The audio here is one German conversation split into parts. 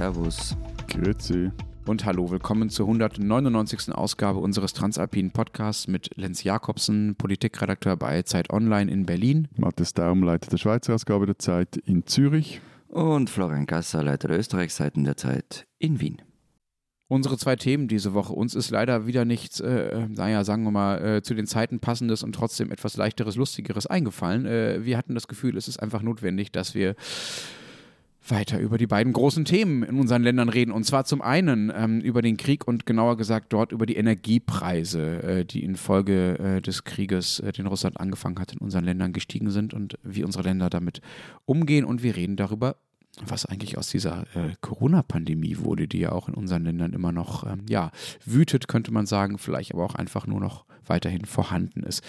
Servus. Grüezi. Und hallo, willkommen zur 199. Ausgabe unseres Transalpinen Podcasts mit Lenz Jakobsen, Politikredakteur bei Zeit Online in Berlin. Matthias Daum, Leiter der Schweizer Ausgabe der Zeit in Zürich. Und Florian Gasser, Leiter der Österreichseiten der Zeit in Wien. Unsere zwei Themen diese Woche. Uns ist leider wieder nichts, äh, naja, sagen wir mal, äh, zu den Zeiten passendes und trotzdem etwas leichteres, lustigeres eingefallen. Äh, wir hatten das Gefühl, es ist einfach notwendig, dass wir weiter über die beiden großen Themen in unseren Ländern reden. Und zwar zum einen ähm, über den Krieg und genauer gesagt dort über die Energiepreise, äh, die infolge äh, des Krieges, äh, den Russland angefangen hat, in unseren Ländern gestiegen sind und wie unsere Länder damit umgehen. Und wir reden darüber, was eigentlich aus dieser äh, Corona-Pandemie wurde, die ja auch in unseren Ländern immer noch ähm, ja, wütet, könnte man sagen, vielleicht aber auch einfach nur noch weiterhin vorhanden ist.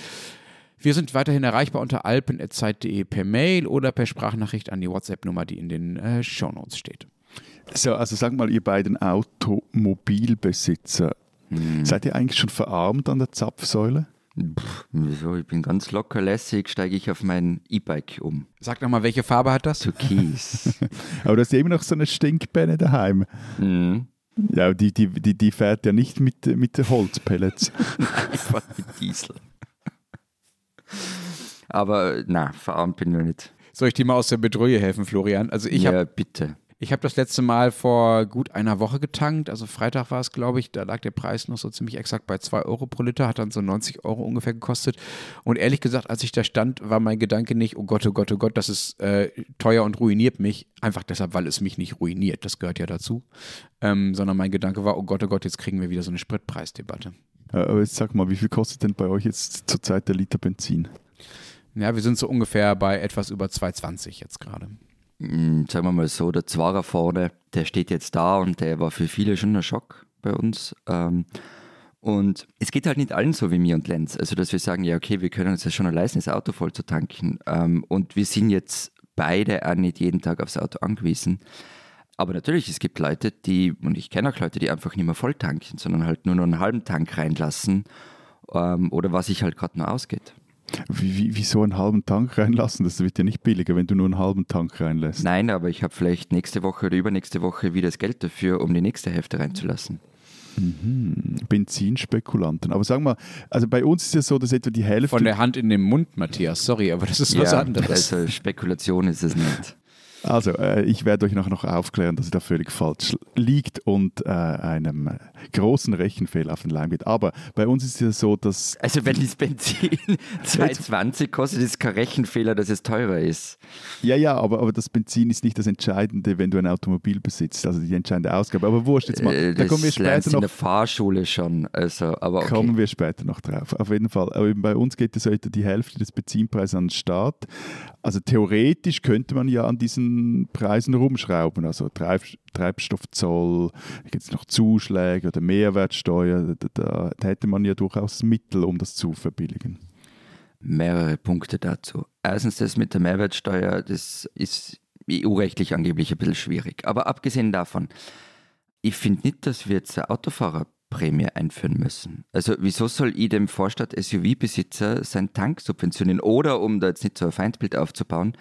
Wir sind weiterhin erreichbar unter alpen.zeit.de per Mail oder per Sprachnachricht an die WhatsApp-Nummer, die in den äh, Shownotes steht. So, also sag mal, ihr beiden Automobilbesitzer, hm. seid ihr eigentlich schon verarmt an der Zapfsäule? Pff, wieso? Ich bin ganz locker lässig, steige ich auf mein E-Bike um. Sag nochmal, welche Farbe hat das? Türkis. Aber du hast immer noch so eine Stinkbänne daheim. Mhm. Ja, die, die, die, die fährt ja nicht mit, mit Holzpellets. Nein, ich fahre mit Diesel. Aber na, verarmt bin ich nicht. Soll ich dir mal aus der Bedrohung helfen, Florian? Also ich ja, habe bitte. Ich habe das letzte Mal vor gut einer Woche getankt, also Freitag war es, glaube ich, da lag der Preis noch so ziemlich exakt bei 2 Euro pro Liter, hat dann so 90 Euro ungefähr gekostet. Und ehrlich gesagt, als ich da stand, war mein Gedanke nicht, oh Gott, oh Gott, oh Gott, das ist äh, teuer und ruiniert mich, einfach deshalb, weil es mich nicht ruiniert, das gehört ja dazu, ähm, sondern mein Gedanke war, oh Gott, oh Gott, jetzt kriegen wir wieder so eine Spritpreisdebatte. Aber jetzt sag mal, wie viel kostet denn bei euch jetzt zurzeit der Liter Benzin? Ja, wir sind so ungefähr bei etwas über 2,20 jetzt gerade. Hm, sagen wir mal so, der Zwarer vorne, der steht jetzt da und der war für viele schon ein Schock bei uns. Ähm, und es geht halt nicht allen so wie mir und Lenz. Also, dass wir sagen, ja, okay, wir können uns ja schon leisten, das Auto voll zu tanken. Ähm, und wir sind jetzt beide auch nicht jeden Tag aufs Auto angewiesen. Aber natürlich, es gibt Leute, die, und ich kenne auch Leute, die einfach nicht mehr voll tanken, sondern halt nur noch einen halben Tank reinlassen ähm, oder was sich halt gerade nur ausgeht. Wie, wie, so einen halben Tank reinlassen? Das wird ja nicht billiger, wenn du nur einen halben Tank reinlässt. Nein, aber ich habe vielleicht nächste Woche oder übernächste Woche wieder das Geld dafür, um die nächste Hälfte reinzulassen. Mhm. Benzinspekulanten. Aber sagen wir, also bei uns ist ja so, dass etwa die Hälfte. Von der Hand in den Mund, Matthias, sorry, aber das ist was ja, anderes. Also Spekulation ist es nicht. Also, äh, ich werde euch nachher noch aufklären, dass ihr da völlig falsch liegt und äh, einem großen Rechenfehler auf den Leim geht. Aber bei uns ist es ja so, dass. Also, wenn das Benzin 2,20 kostet, ist es kein Rechenfehler, dass es teurer ist. Ja, ja, aber, aber das Benzin ist nicht das Entscheidende, wenn du ein Automobil besitzt, also die entscheidende Ausgabe. Aber wurscht jetzt mal. Äh, da kommen wir später noch. in der Fahrschule schon. Also, aber okay. Kommen wir später noch drauf. Auf jeden Fall. Aber bei uns geht es heute die Hälfte des Benzinpreises an den Staat. Also, theoretisch könnte man ja an diesen Preisen rumschrauben. Also Treib Treibstoffzoll, gibt es noch Zuschläge oder Mehrwertsteuer. Da, da, da hätte man ja durchaus Mittel, um das zu verbilligen. Mehrere Punkte dazu. Erstens, das mit der Mehrwertsteuer, das ist EU-rechtlich angeblich ein bisschen schwierig. Aber abgesehen davon, ich finde nicht, dass wir jetzt eine Autofahrerprämie einführen müssen. Also wieso soll ich dem Vorstadt-SUV-Besitzer seinen Tank subventionieren? Oder, um da jetzt nicht so ein Feindbild aufzubauen,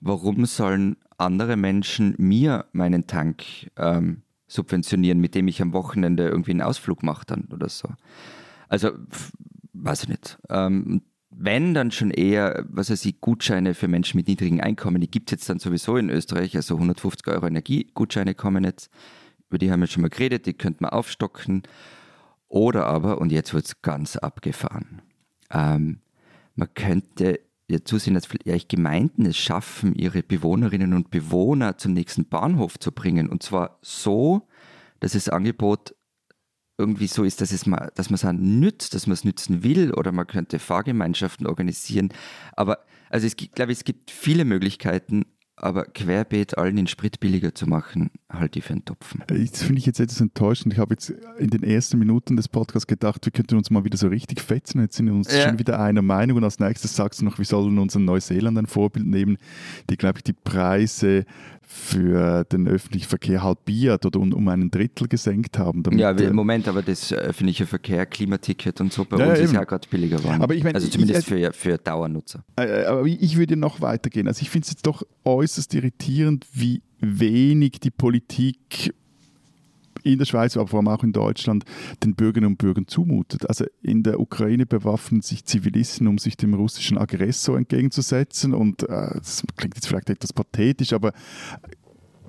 warum sollen andere Menschen mir meinen Tank ähm, subventionieren, mit dem ich am Wochenende irgendwie einen Ausflug mache dann oder so. Also, weiß ich nicht. Ähm, wenn, dann schon eher, was weiß ich, Gutscheine für Menschen mit niedrigen Einkommen. Die gibt es jetzt dann sowieso in Österreich, also 150 Euro Energiegutscheine kommen jetzt. Über die haben wir schon mal geredet, die könnte man aufstocken. Oder aber, und jetzt wird es ganz abgefahren, ähm, man könnte zusehen, dass vielleicht Gemeinden es schaffen, ihre Bewohnerinnen und Bewohner zum nächsten Bahnhof zu bringen. Und zwar so, dass das Angebot irgendwie so ist, dass, es mal, dass man es nützt, dass man es nützen will oder man könnte Fahrgemeinschaften organisieren. Aber also es gibt, glaube ich, es gibt viele Möglichkeiten, aber querbeet allen den Sprit billiger zu machen, halte ich für einen Topfen. Das finde ich jetzt etwas enttäuschend. Ich habe jetzt in den ersten Minuten des Podcasts gedacht, wir könnten uns mal wieder so richtig fetzen. Jetzt sind wir uns ja. schon wieder einer Meinung und als nächstes sagst du noch, wir sollen uns in Neuseeland ein Vorbild nehmen, die, glaube ich, die Preise für den öffentlichen Verkehr halbiert oder um, einen Drittel gesenkt haben. ja, im Moment aber das öffentliche Verkehr, Klimaticket und so bei ja, uns ja, ist ja gerade billiger geworden. Aber ich mein, also zumindest ich, für, für Dauernutzer. Äh, aber ich würde noch weitergehen. Also ich finde es jetzt doch äußerst äußerst irritierend, wie wenig die Politik in der Schweiz, aber vor allem auch in Deutschland, den Bürgerinnen und Bürgern zumutet. Also in der Ukraine bewaffnen sich Zivilisten, um sich dem russischen Aggressor entgegenzusetzen. Und äh, das klingt jetzt vielleicht etwas pathetisch, aber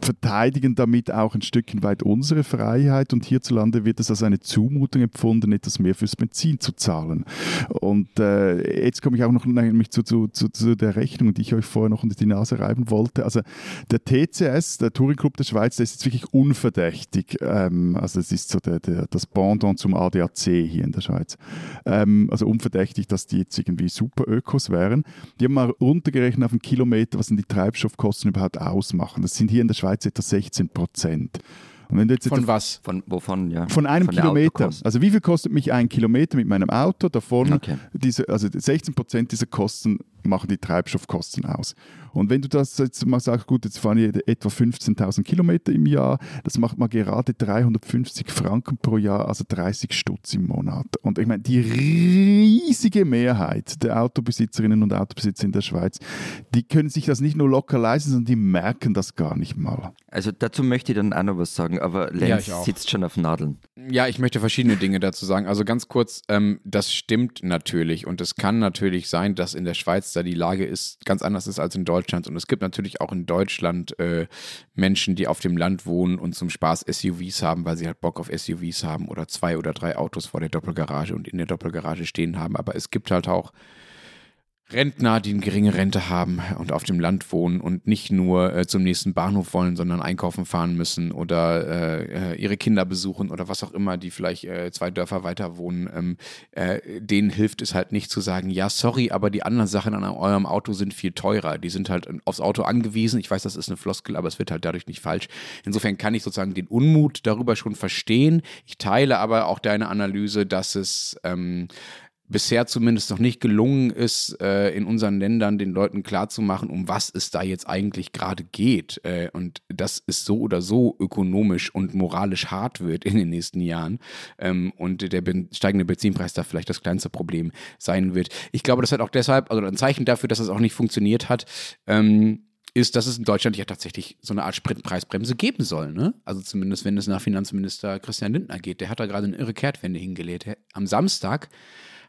verteidigen damit auch ein Stückchen weit unsere Freiheit und hierzulande wird es als eine Zumutung empfunden, etwas mehr fürs Benzin zu zahlen. Und äh, jetzt komme ich auch noch nämlich zu, zu, zu, zu, der Rechnung, die ich euch vorher noch unter die Nase reiben wollte. Also der TCS, der Touring Club der Schweiz, der ist jetzt wirklich unverdächtig. Ähm, also es ist so der, der, das Pendant zum ADAC hier in der Schweiz. Ähm, also unverdächtig, dass die jetzt irgendwie super Ökos wären. Die haben mal runtergerechnet auf einen Kilometer, was denn die Treibstoffkosten überhaupt ausmachen. Das sind hier in der Schweiz Schweiz etwa 16 Prozent. von was? Von wovon, ja? Von einem von Kilometer. Also wie viel kostet mich ein Kilometer mit meinem Auto? Davon, okay. diese, also 16 Prozent dieser Kosten machen die Treibstoffkosten aus. Und wenn du das jetzt mal sagst, gut, jetzt fahren ich etwa 15.000 Kilometer im Jahr, das macht mal gerade 350 Franken pro Jahr, also 30 Stutz im Monat. Und ich meine, die riesige Mehrheit der Autobesitzerinnen und Autobesitzer in der Schweiz, die können sich das nicht nur locker leisten, sondern die merken das gar nicht mal. Also dazu möchte ich dann auch noch was sagen, aber Lenz ja, sitzt schon auf Nadeln. Ja, ich möchte verschiedene Dinge dazu sagen. Also ganz kurz, ähm, das stimmt natürlich und es kann natürlich sein, dass in der Schweiz da die Lage ist, ganz anders ist als in Deutschland. Und es gibt natürlich auch in Deutschland äh, Menschen, die auf dem Land wohnen und zum Spaß SUVs haben, weil sie halt Bock auf SUVs haben oder zwei oder drei Autos vor der Doppelgarage und in der Doppelgarage stehen haben. Aber es gibt halt auch Rentner, die eine geringe Rente haben und auf dem Land wohnen und nicht nur äh, zum nächsten Bahnhof wollen, sondern einkaufen fahren müssen oder äh, äh, ihre Kinder besuchen oder was auch immer, die vielleicht äh, zwei Dörfer weiter wohnen, ähm, äh, denen hilft es halt nicht zu sagen, ja, sorry, aber die anderen Sachen an eurem Auto sind viel teurer. Die sind halt aufs Auto angewiesen. Ich weiß, das ist eine Floskel, aber es wird halt dadurch nicht falsch. Insofern kann ich sozusagen den Unmut darüber schon verstehen. Ich teile aber auch deine Analyse, dass es ähm, bisher zumindest noch nicht gelungen ist, äh, in unseren Ländern den Leuten klarzumachen, um was es da jetzt eigentlich gerade geht. Äh, und dass es so oder so ökonomisch und moralisch hart wird in den nächsten Jahren. Ähm, und der steigende Benzinpreis da vielleicht das kleinste Problem sein wird. Ich glaube, das hat auch deshalb, also ein Zeichen dafür, dass es auch nicht funktioniert hat. Ähm, ist, dass es in Deutschland ja tatsächlich so eine Art Spritpreisbremse geben soll. Ne? Also zumindest, wenn es nach Finanzminister Christian Lindner geht. Der hat da gerade eine irre Kehrtwende hingelegt. Am Samstag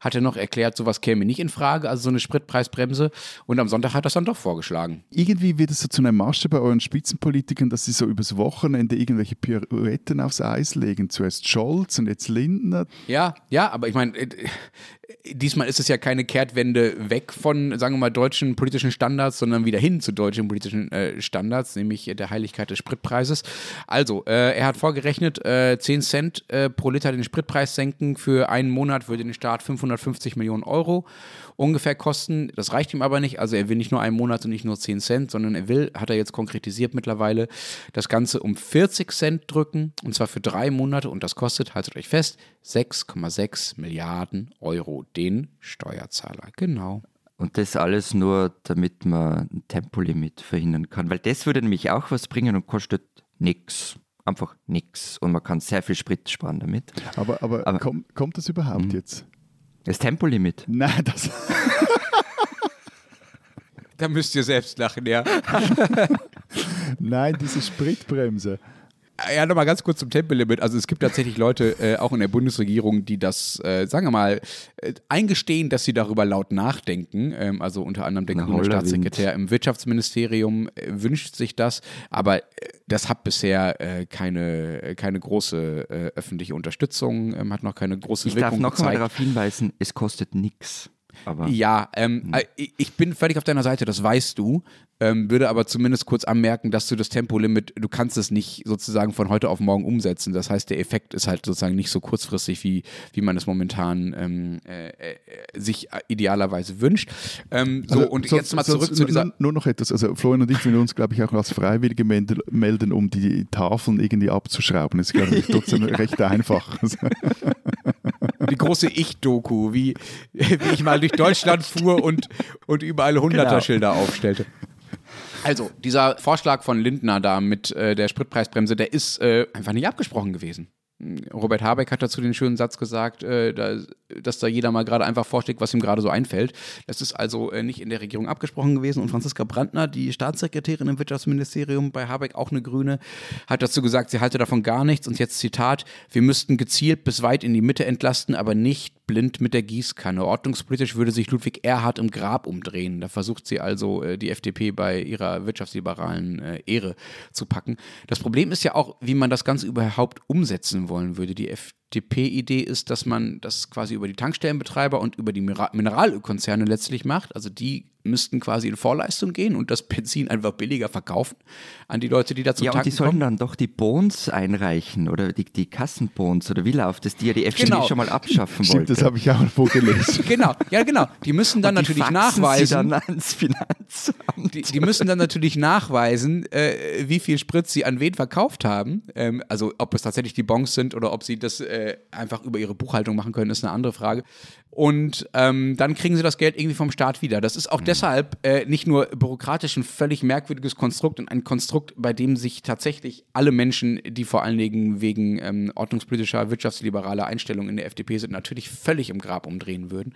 hat er noch erklärt, sowas käme nicht in Frage, also so eine Spritpreisbremse. Und am Sonntag hat er es dann doch vorgeschlagen. Irgendwie wird es so zu einer Masche bei euren Spitzenpolitikern, dass sie so übers Wochenende irgendwelche Pirouetten aufs Eis legen. Zuerst Scholz und jetzt Lindner. Ja, ja, aber ich meine, äh, diesmal ist es ja keine Kehrtwende weg von, sagen wir mal, deutschen politischen Standards, sondern wieder hin zu deutschen politischen äh, Standards, nämlich der Heiligkeit des Spritpreises. Also, äh, er hat vorgerechnet, äh, 10 Cent äh, pro Liter den Spritpreis senken für einen Monat würde den Staat 550 Millionen Euro ungefähr kosten. Das reicht ihm aber nicht. Also er will nicht nur einen Monat und nicht nur 10 Cent, sondern er will, hat er jetzt konkretisiert mittlerweile, das Ganze um 40 Cent drücken und zwar für drei Monate und das kostet, haltet euch fest, 6,6 Milliarden Euro den Steuerzahler. Genau. Und das alles nur, damit man ein Tempolimit verhindern kann. Weil das würde nämlich auch was bringen und kostet nichts. Einfach nichts. Und man kann sehr viel Sprit sparen damit. Aber, aber, aber kommt, kommt das überhaupt mh. jetzt? Das Tempolimit. Nein, das. da müsst ihr selbst lachen, ja. Nein, diese Spritbremse. Ja, nochmal ganz kurz zum Tempolimit. Also es gibt tatsächlich Leute, äh, auch in der Bundesregierung, die das, äh, sagen wir mal, äh, eingestehen, dass sie darüber laut nachdenken. Ähm, also unter anderem der grüne Staatssekretär im Wirtschaftsministerium äh, wünscht sich das. Aber äh, das hat bisher äh, keine, keine große öffentliche Unterstützung, ähm, hat noch keine große ich Wirkung Ich darf noch mal darauf hinweisen, es kostet nichts. Aber ja, ähm, hm. Äh, ich bin völlig auf deiner Seite, das weißt du. Ähm, würde aber zumindest kurz anmerken, dass du das Tempolimit, du kannst es nicht sozusagen von heute auf morgen umsetzen. Das heißt, der Effekt ist halt sozusagen nicht so kurzfristig, wie, wie man es momentan ähm, äh, äh, sich idealerweise wünscht. Ähm, so, also, und sonst, jetzt mal zurück zu dieser. Nur noch etwas. Also, Florian und ich würden uns, glaube ich, auch als Freiwillige melden, um die Tafeln irgendwie abzuschrauben. Das ist, glaube ich, trotzdem recht einfach. die große Ich-Doku, wie, wie ich mal durch Deutschland fuhr und, und überall Hunderter-Schilder genau. aufstellte. Also, dieser Vorschlag von Lindner da mit äh, der Spritpreisbremse, der ist äh, einfach nicht abgesprochen gewesen. Robert Habeck hat dazu den schönen Satz gesagt, äh, da, dass da jeder mal gerade einfach vorschlägt, was ihm gerade so einfällt. Das ist also äh, nicht in der Regierung abgesprochen gewesen. Und Franziska Brandner, die Staatssekretärin im Wirtschaftsministerium bei Habeck, auch eine Grüne, hat dazu gesagt, sie halte davon gar nichts. Und jetzt Zitat, wir müssten gezielt bis weit in die Mitte entlasten, aber nicht blind mit der Gießkanne. Ordnungspolitisch würde sich Ludwig Erhard im Grab umdrehen. Da versucht sie also, äh, die FDP bei ihrer wirtschaftsliberalen äh, Ehre zu packen. Das Problem ist ja auch, wie man das Ganze überhaupt umsetzen wollen würde. Die FDP-Idee ist, dass man das quasi über die Tankstellenbetreiber und über die Mineralölkonzerne letztlich macht. Also die müssten quasi in Vorleistung gehen und das Benzin einfach billiger verkaufen an die Leute, die da zum Ja, und die sollen kommen. dann doch die Bons einreichen oder die, die Kassenbons oder wie läuft das, die ja die FDP Genau. schon mal abschaffen Stimmt, wollte. das habe ich auch vorgelesen. Genau, ja genau. Die müssen dann Und die natürlich nachweisen. dann ans Finanzamt. Die, die müssen dann natürlich nachweisen, äh, wie viel Sprit sie an wen verkauft haben. Ähm, also ob es tatsächlich die Bons sind oder ob sie das äh, einfach über ihre Buchhaltung machen können, ist eine andere Frage. Und ähm, dann kriegen sie das Geld irgendwie vom Staat wieder. Das ist auch deshalb äh, nicht nur bürokratisch ein völlig merkwürdiges Konstrukt und ein Konstrukt, bei dem sich tatsächlich alle Menschen, die vor allen Dingen wegen ähm, ordnungspolitischer, wirtschaftsliberaler Einstellungen in der FDP sind, natürlich völlig im Grab umdrehen würden.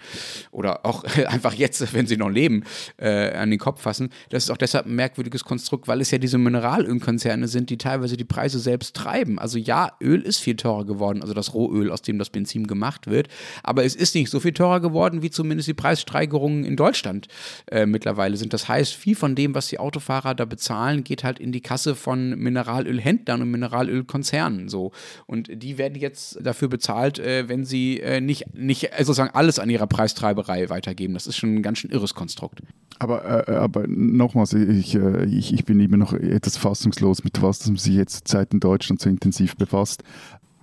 Oder auch einfach jetzt, wenn sie noch leben, äh, an den Kopf fassen. Das ist auch deshalb ein merkwürdiges Konstrukt, weil es ja diese Mineralölkonzerne sind, die teilweise die Preise selbst treiben. Also ja, Öl ist viel teurer geworden, also das Rohöl, aus dem das Benzin gemacht wird. Aber es ist nicht so viel teurer geworden, wie zumindest die Preissteigerungen in Deutschland äh, mittlerweile sind. Das heißt, viel von dem, was die Autofahrer da bezahlen, geht halt in die Kasse von Mineralölhändlern und Mineralölkonzernen. So. Und die werden jetzt dafür bezahlt, äh, wenn sie äh, nicht, nicht äh, sozusagen alles an ihrer Preistreiberei weitergeben. Das ist schon ein ganz schön irres Konstrukt. Aber, äh, aber nochmals, ich, äh, ich, ich bin immer noch etwas fassungslos, mit was man sich jetzt Zeit in Deutschland so intensiv befasst.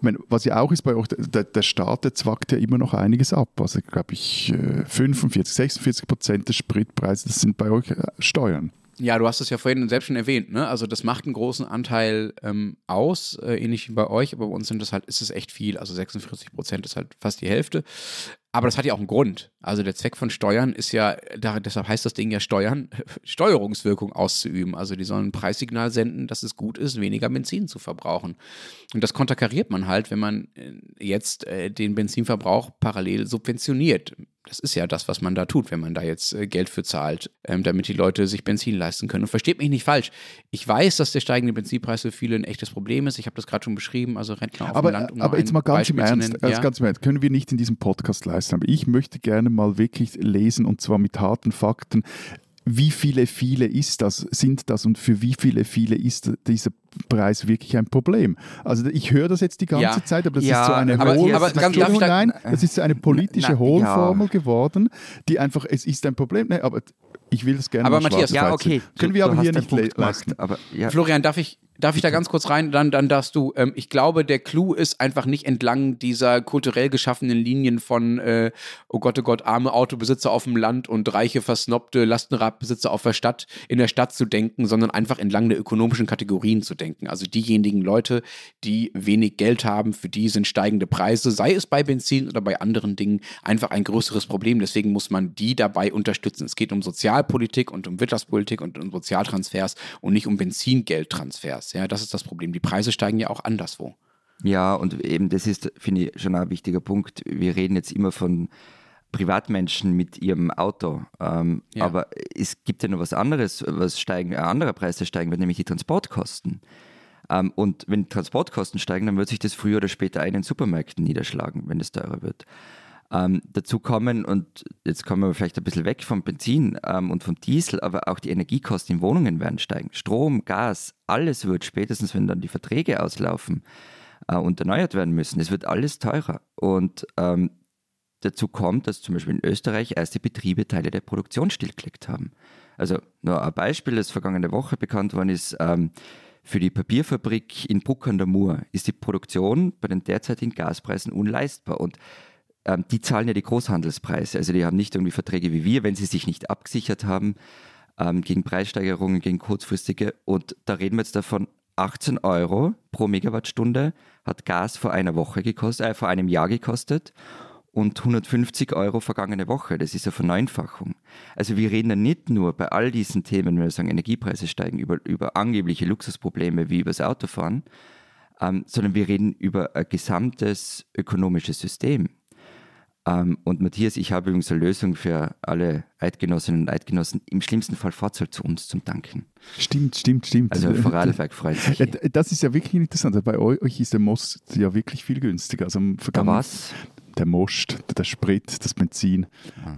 Meine, was ja auch ist bei euch, der, der Staat, der zwackt ja immer noch einiges ab. Also, glaube ich, äh, 45, 46 Prozent des Spritpreises, das sind bei euch äh, Steuern. Ja, du hast es ja vorhin selbst schon erwähnt, ne? Also das macht einen großen Anteil ähm, aus, äh, ähnlich wie bei euch, aber bei uns sind das halt, ist es echt viel. Also 46 Prozent ist halt fast die Hälfte. Aber das hat ja auch einen Grund. Also der Zweck von Steuern ist ja, da, deshalb heißt das Ding ja Steuern, Steuerungswirkung auszuüben. Also die sollen ein Preissignal senden, dass es gut ist, weniger Benzin zu verbrauchen. Und das konterkariert man halt, wenn man äh, jetzt äh, den Benzinverbrauch parallel subventioniert. Das ist ja das, was man da tut, wenn man da jetzt äh, Geld für zahlt, ähm, damit die Leute sich Benzin leisten können. Und versteht mich nicht falsch. Ich weiß, dass der steigende Benzinpreis für viele ein echtes Problem ist. Ich habe das gerade schon beschrieben. Also Rentner auf Aber, dem Land. um aber jetzt mal ganz im Beispiel Ernst, also Ja. ganz im Ernst, können wir nicht in diesem Podcast leisten. Aber ich möchte gerne mal wirklich lesen und zwar mit harten Fakten. Wie viele viele ist das, sind das und für wie viele viele ist dieser Preis wirklich ein Problem? Also ich höre das jetzt die ganze Ja. Zeit, aber das Ja, ist so eine aber- Hohl aber ganz- darf nein, das ist so eine politische Na, Hohlformel geworden, die einfach, es ist ein Problem, nee, aber ich will es gerne Aber mal Matthias, Ja, okay. Können wir aber hier nicht le- leisten. Aber, ja. Florian, darf ich, darf ich da ganz kurz rein? Dann, dann darfst du. Ähm, ich glaube, der Clou ist einfach nicht entlang dieser kulturell geschaffenen Linien von, äh, oh Gott, oh Gott, arme Autobesitzer auf dem Land und reiche, versnobte Lastenradbesitzer auf der Stadt, in der Stadt zu denken, sondern einfach entlang der ökonomischen Kategorien zu denken. Also diejenigen Leute, die wenig Geld haben, für die sind steigende Preise, sei es bei Benzin oder bei anderen Dingen, einfach ein größeres Problem. Deswegen muss man die dabei unterstützen. Es geht um Sozialpolitik und um Wirtschaftspolitik und um Sozialtransfers und nicht um Benzingeldtransfers. Ja, das ist das Problem. Die Preise steigen ja auch anderswo. Ja, und eben das ist, finde ich, schon ein wichtiger Punkt. Wir reden jetzt immer von Privatmenschen mit ihrem Auto. Ähm, Ja. Aber es gibt ja noch was anderes, was steigen, ein anderer Preis, der steigen wird, nämlich die Transportkosten. Ähm, und wenn die Transportkosten steigen, dann wird sich das früher oder später in den Supermärkten niederschlagen, wenn es teurer wird. Ähm, dazu kommen, und jetzt kommen wir vielleicht ein bisschen weg vom Benzin ähm, und vom Diesel, aber auch die Energiekosten in Wohnungen werden steigen. Strom, Gas, alles wird spätestens, wenn dann die Verträge auslaufen äh, und erneuert werden müssen, es wird alles teurer. Und ähm, dazu kommt, dass zum Beispiel in Österreich erste Betriebe Teile der Produktion stillgelegt haben. Also nur ein Beispiel, das vergangene Woche bekannt worden ist, ähm, für die Papierfabrik in Bruck an der Mur ist die Produktion bei den derzeitigen Gaspreisen unleistbar. Und ähm, die zahlen ja die Großhandelspreise. Also die haben nicht irgendwie Verträge wie wir, wenn sie sich nicht abgesichert haben ähm, gegen Preissteigerungen, gegen kurzfristige. Und da reden wir jetzt davon, 18 Euro pro Megawattstunde hat Gas vor einer Woche gekostet, äh, vor einem Jahr gekostet und 150 Euro vergangene Woche. Das ist eine Verneunfachung. Also wir reden ja nicht nur bei all diesen Themen, wenn wir sagen, Energiepreise steigen, über, über angebliche Luxusprobleme wie übers Autofahren, ähm, sondern wir reden über ein gesamtes ökonomisches System. Ähm, und Matthias, ich habe übrigens eine Lösung für alle Eidgenossinnen und Eidgenossen. Im schlimmsten Fall Vorzeit zu uns zum Danken. Stimmt, stimmt, stimmt. Also Vorarlberg freut sich. Ja, das ist ja wirklich interessant. Bei euch ist der Most ja wirklich viel günstiger. Also am da was? Der Most, der Sprit, das Benzin.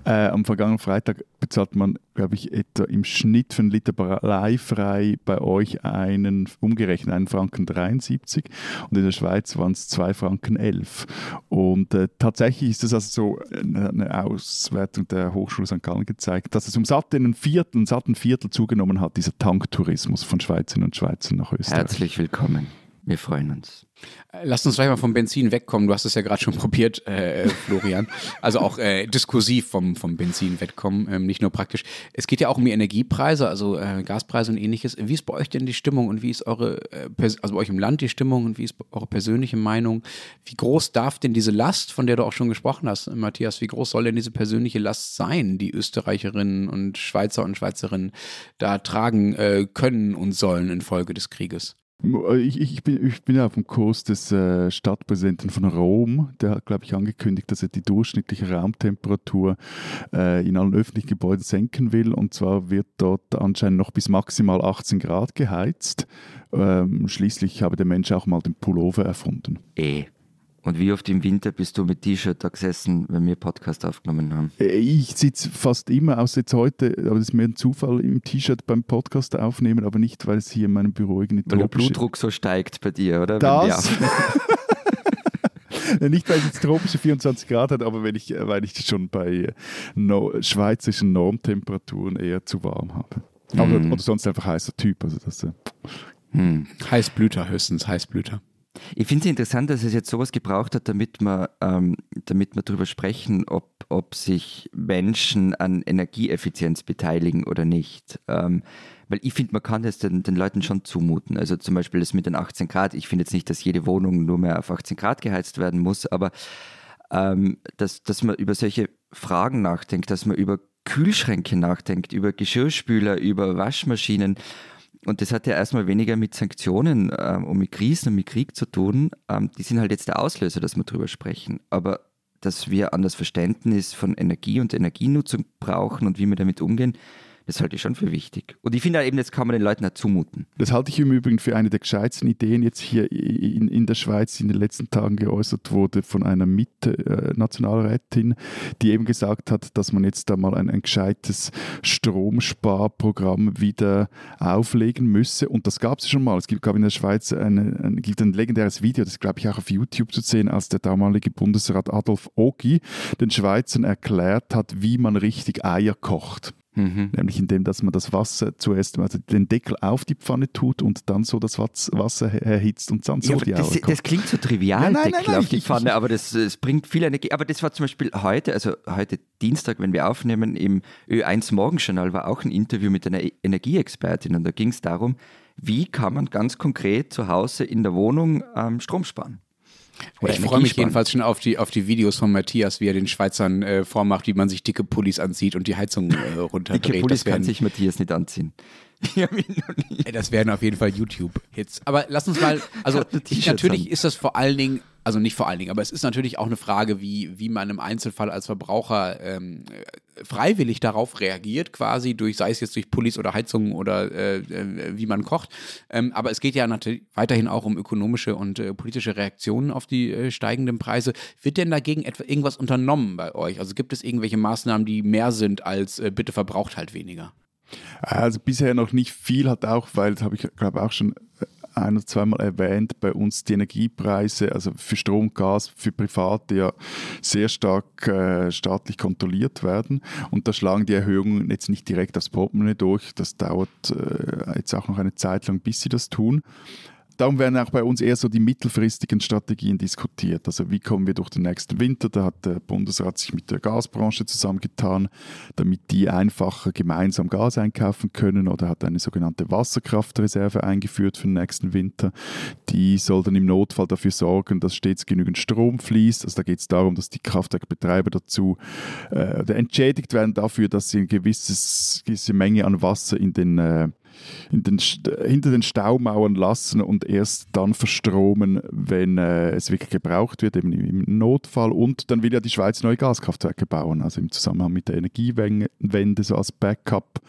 Ja. Äh, am vergangenen Freitag bezahlt man, glaube ich, etwa im Schnitt für einen Liter leihfrei bei euch einen, umgerechnet, einen Franken 73 und in der Schweiz waren es 2 Franken 11. Und äh, tatsächlich ist das also so eine, eine, Auswertung der Hochschule St. Gallen gezeigt, dass es um satt Viertel, satten Viertel zugenommen hat, dieser Tanktourismus von Schweizerinnen und Schweizern nach Österreich. Herzlich willkommen. Wir freuen uns. Lass uns gleich mal vom Benzin wegkommen. Du hast es ja gerade schon probiert, äh, Florian. Also auch äh, diskursiv vom, vom Benzin wegkommen, ähm, nicht nur praktisch. Es geht ja auch um die Energiepreise, also äh, Gaspreise und ähnliches. Wie ist bei euch denn die Stimmung und wie ist eure, äh, also bei euch im Land die Stimmung und wie ist eure persönliche Meinung? Wie groß darf denn diese Last, von der du auch schon gesprochen hast, Matthias, wie groß soll denn diese persönliche Last sein, die Österreicherinnen und Schweizer und Schweizerinnen da tragen äh, können und sollen infolge des Krieges? Ich, ich, bin, ich bin auf dem Kurs des äh, Stadtpräsidenten von Rom. Der hat, glaube ich, angekündigt, dass er die durchschnittliche Raumtemperatur äh, in allen öffentlichen Gebäuden senken will. Und zwar wird dort anscheinend noch bis maximal 18 Grad geheizt. Ähm, schließlich habe der Mensch auch mal den Pullover erfunden. Eh. Und wie oft im Winter bist du mit T-Shirt da gesessen, wenn wir Podcast aufgenommen haben? Äh, ich sitze fast immer, außer jetzt heute, aber das ist mehr ein Zufall, im T-Shirt beim Podcast aufnehmen, aber nicht, weil es hier in meinem Büro irgendwie Weil der Blutdruck so steigt bei dir, oder? Das. nicht, weil es jetzt tropische 24 Grad hat, aber wenn ich, weil ich schon bei no schweizerischen Normtemperaturen eher zu warm habe. Mhm. Oder, sonst einfach heißer Typ. Also das, äh. hm. Heißblüter höchstens, Heißblüter. Ich finde es interessant, dass es jetzt sowas gebraucht hat, damit wir, ähm, darüber sprechen, ob, ob sich Menschen an Energieeffizienz beteiligen oder nicht. Ähm, weil ich finde, man kann das den, den Leuten schon zumuten. Also zum Beispiel das mit den 18 Grad. Ich finde jetzt nicht, dass jede Wohnung nur mehr auf 18 Grad geheizt werden muss, aber ähm, dass, dass man über solche Fragen nachdenkt, dass man über Kühlschränke nachdenkt, über Geschirrspüler, über Waschmaschinen und das hat ja erstmal weniger mit Sanktionen ähm, und mit Krisen und mit Krieg zu tun. Ähm, die sind halt jetzt der Auslöser, dass wir drüber sprechen. Aber dass wir an das Verständnis von Energie und Energienutzung brauchen und wie wir damit umgehen, das halte ich schon für wichtig. Und ich finde eben, das kann man den Leuten auch zumuten. Das halte ich im Übrigen für eine der gescheitsten Ideen jetzt hier in, in der Schweiz, die in den letzten Tagen geäußert wurde von einer Mit-Nationalrätin, die eben gesagt hat, dass man jetzt da mal ein, ein gescheites Stromsparprogramm wieder auflegen müsse. Und das gab es schon mal. Es gibt, glaube in der Schweiz eine, ein, gibt ein legendäres Video, das glaube ich auch auf YouTube zu sehen, als der damalige Bundesrat Adolf Ogi den Schweizern erklärt hat, wie man richtig Eier kocht. Mhm. Nämlich indem, dass man das Wasser zuerst, also den Deckel auf die Pfanne tut und dann so das Wasser erhitzt und dann so ja, die das, das klingt so trivial, ja, nein, Deckel nein, nein, auf die Pfanne, aber das, das bringt viel Energie. Aber das war zum Beispiel heute, also heute Dienstag, wenn wir aufnehmen, im Ö1 Morgenjournal war auch ein Interview mit einer Energieexpertin und da ging es darum, wie kann man ganz konkret zu Hause in der Wohnung ähm, Strom sparen. Oder ich freue mich jedenfalls schon auf die, auf die Videos von Matthias, wie er den Schweizern äh, vormacht, wie man sich dicke Pullis anzieht und die Heizung äh, runterdreht. Dicke Pullis werden, kann sich Matthias nicht anziehen. das werden auf jeden Fall YouTube-Hits. Aber lass uns mal, also natürlich ist das vor allen Dingen also nicht vor allen Dingen, aber es ist natürlich auch eine Frage, wie, wie man im Einzelfall als Verbraucher ähm, freiwillig darauf reagiert, quasi durch, sei es jetzt durch Pullis oder Heizungen oder äh, äh, wie man kocht. Ähm, aber es geht ja natürlich weiterhin auch um ökonomische und äh, politische Reaktionen auf die äh, steigenden Preise. Wird denn dagegen etwa irgendwas unternommen bei euch? Also gibt es irgendwelche Maßnahmen, die mehr sind als äh, bitte verbraucht halt weniger? Also bisher noch nicht viel, hat auch, weil, das habe ich glaube auch schon ein oder zweimal erwähnt, bei uns die Energiepreise, also für Strom, Gas, für Private ja sehr stark äh, staatlich kontrolliert werden. Und da schlagen die Erhöhungen jetzt nicht direkt aufs Portemonnaie durch. Das dauert äh, jetzt auch noch eine Zeit lang, bis sie das tun darum werden auch bei uns eher so die mittelfristigen Strategien diskutiert. Also wie kommen wir durch den nächsten Winter? Da hat der Bundesrat sich mit der Gasbranche zusammengetan, damit die einfacher gemeinsam Gas einkaufen können oder hat eine sogenannte Wasserkraftreserve eingeführt für den nächsten Winter. Die soll dann im Notfall dafür sorgen, dass stets genügend Strom fließt. Also da geht es darum, dass die Kraftwerkbetreiber dazu äh, entschädigt werden dafür, dass sie eine gewisses, gewisse Menge an Wasser in den äh, den, hinter den Staumauern lassen und erst dann verstromen, wenn äh, es wirklich gebraucht wird, eben im Notfall. Und dann will ja die Schweiz neue Gaskraftwerke bauen, also im Zusammenhang mit der Energiewende, so als Backup,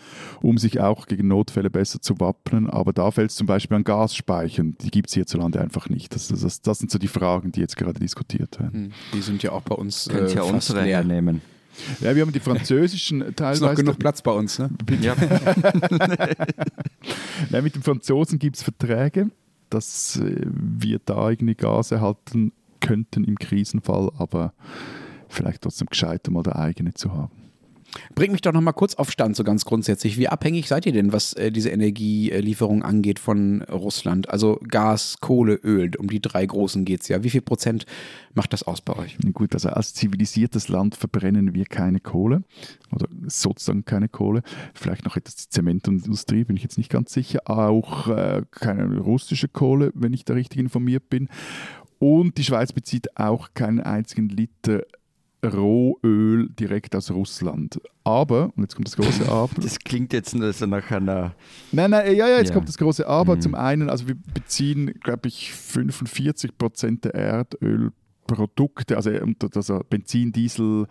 um sich auch gegen Notfälle besser zu wappnen. Aber da fällt es zum Beispiel an Gasspeichern, die gibt es hierzulande einfach nicht. Das, das, das, sind so die Fragen, die jetzt gerade diskutiert werden. Hm, die sind ja auch bei uns. Könnt ihr äh, unsere leer nehmen. Ja, wir haben die französischen teilweise. Ist noch genug Platz bei uns, ne? Ja. Nein, mit den Franzosen gibt es Verträge, dass äh, wir da irgendwie Gas erhalten könnten im Krisenfall, aber vielleicht trotzdem gescheiter mal der eigene zu haben. Bringt mich doch noch mal kurz auf Stand, so ganz grundsätzlich. Wie abhängig seid ihr denn, was äh, diese Energielieferung angeht von Russland? Also Gas, Kohle, Öl, um die drei großen geht es ja. Wie viel Prozent macht das aus bei euch? Gut, also als zivilisiertes Land verbrennen wir keine Kohle oder sozusagen keine Kohle. Vielleicht noch etwas die Zementindustrie, bin ich jetzt nicht ganz sicher. Auch äh, keine russische Kohle, wenn ich da richtig informiert bin. Und die Schweiz bezieht auch keinen einzigen Liter Rohöl direkt aus Russland. Aber, und jetzt kommt das große Aber. Das klingt jetzt nach einer. Nein, nein, ja, ja, jetzt ja. kommt das große Aber. Mhm. Zum einen, also wir beziehen, glaube ich, 45 Prozent der Erdölprodukte, also, also Benzin, Diesel,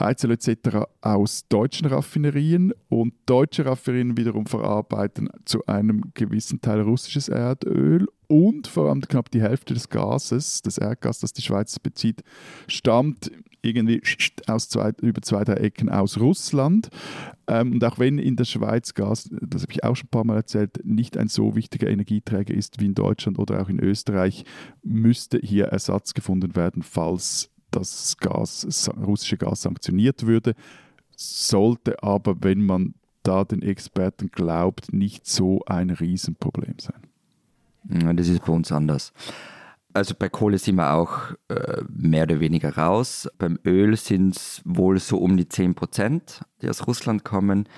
Heizöl etc. aus deutschen Raffinerien und deutsche Raffinerien wiederum verarbeiten zu einem gewissen Teil russisches Erdöl und vor allem knapp die Hälfte des Gases, des Erdgas, das die Schweiz bezieht, stammt irgendwie aus zwei, über zwei, drei Ecken aus Russland. Ähm, und auch wenn in der Schweiz Gas, das habe ich auch schon ein paar Mal erzählt, nicht ein so wichtiger Energieträger ist wie in Deutschland oder auch in Österreich, müsste hier Ersatz gefunden werden, falls das Gas, russische Gas sanktioniert würde. Sollte aber, wenn man da den Experten glaubt, nicht so ein Riesenproblem sein. Das ist bei uns anders. Also bei Kohle sind wir auch äh, mehr oder weniger raus. Beim Öl sind es wohl so um die 10 Prozent, die aus Russland kommen.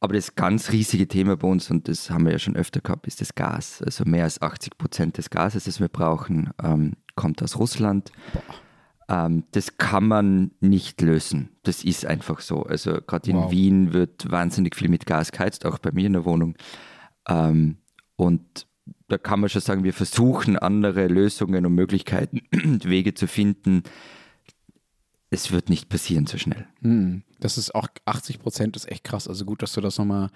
Aber das ganz riesige Thema bei uns, und das haben wir ja schon öfter gehabt, ist das Gas. Also mehr als 80 Prozent des Gases, das wir brauchen, ähm, kommt aus Russland. Ähm, das kann man nicht lösen. Das ist einfach so. Also gerade in wow. Wien wird wahnsinnig viel mit Gas geheizt, auch bei mir in der Wohnung. Ähm, und da kann man schon sagen, wir versuchen andere Lösungen und Möglichkeiten, Wege zu finden. Es wird nicht passieren so schnell. Hm. Das ist auch 80 Prozent, ist echt krass. Also gut, dass du das nochmal,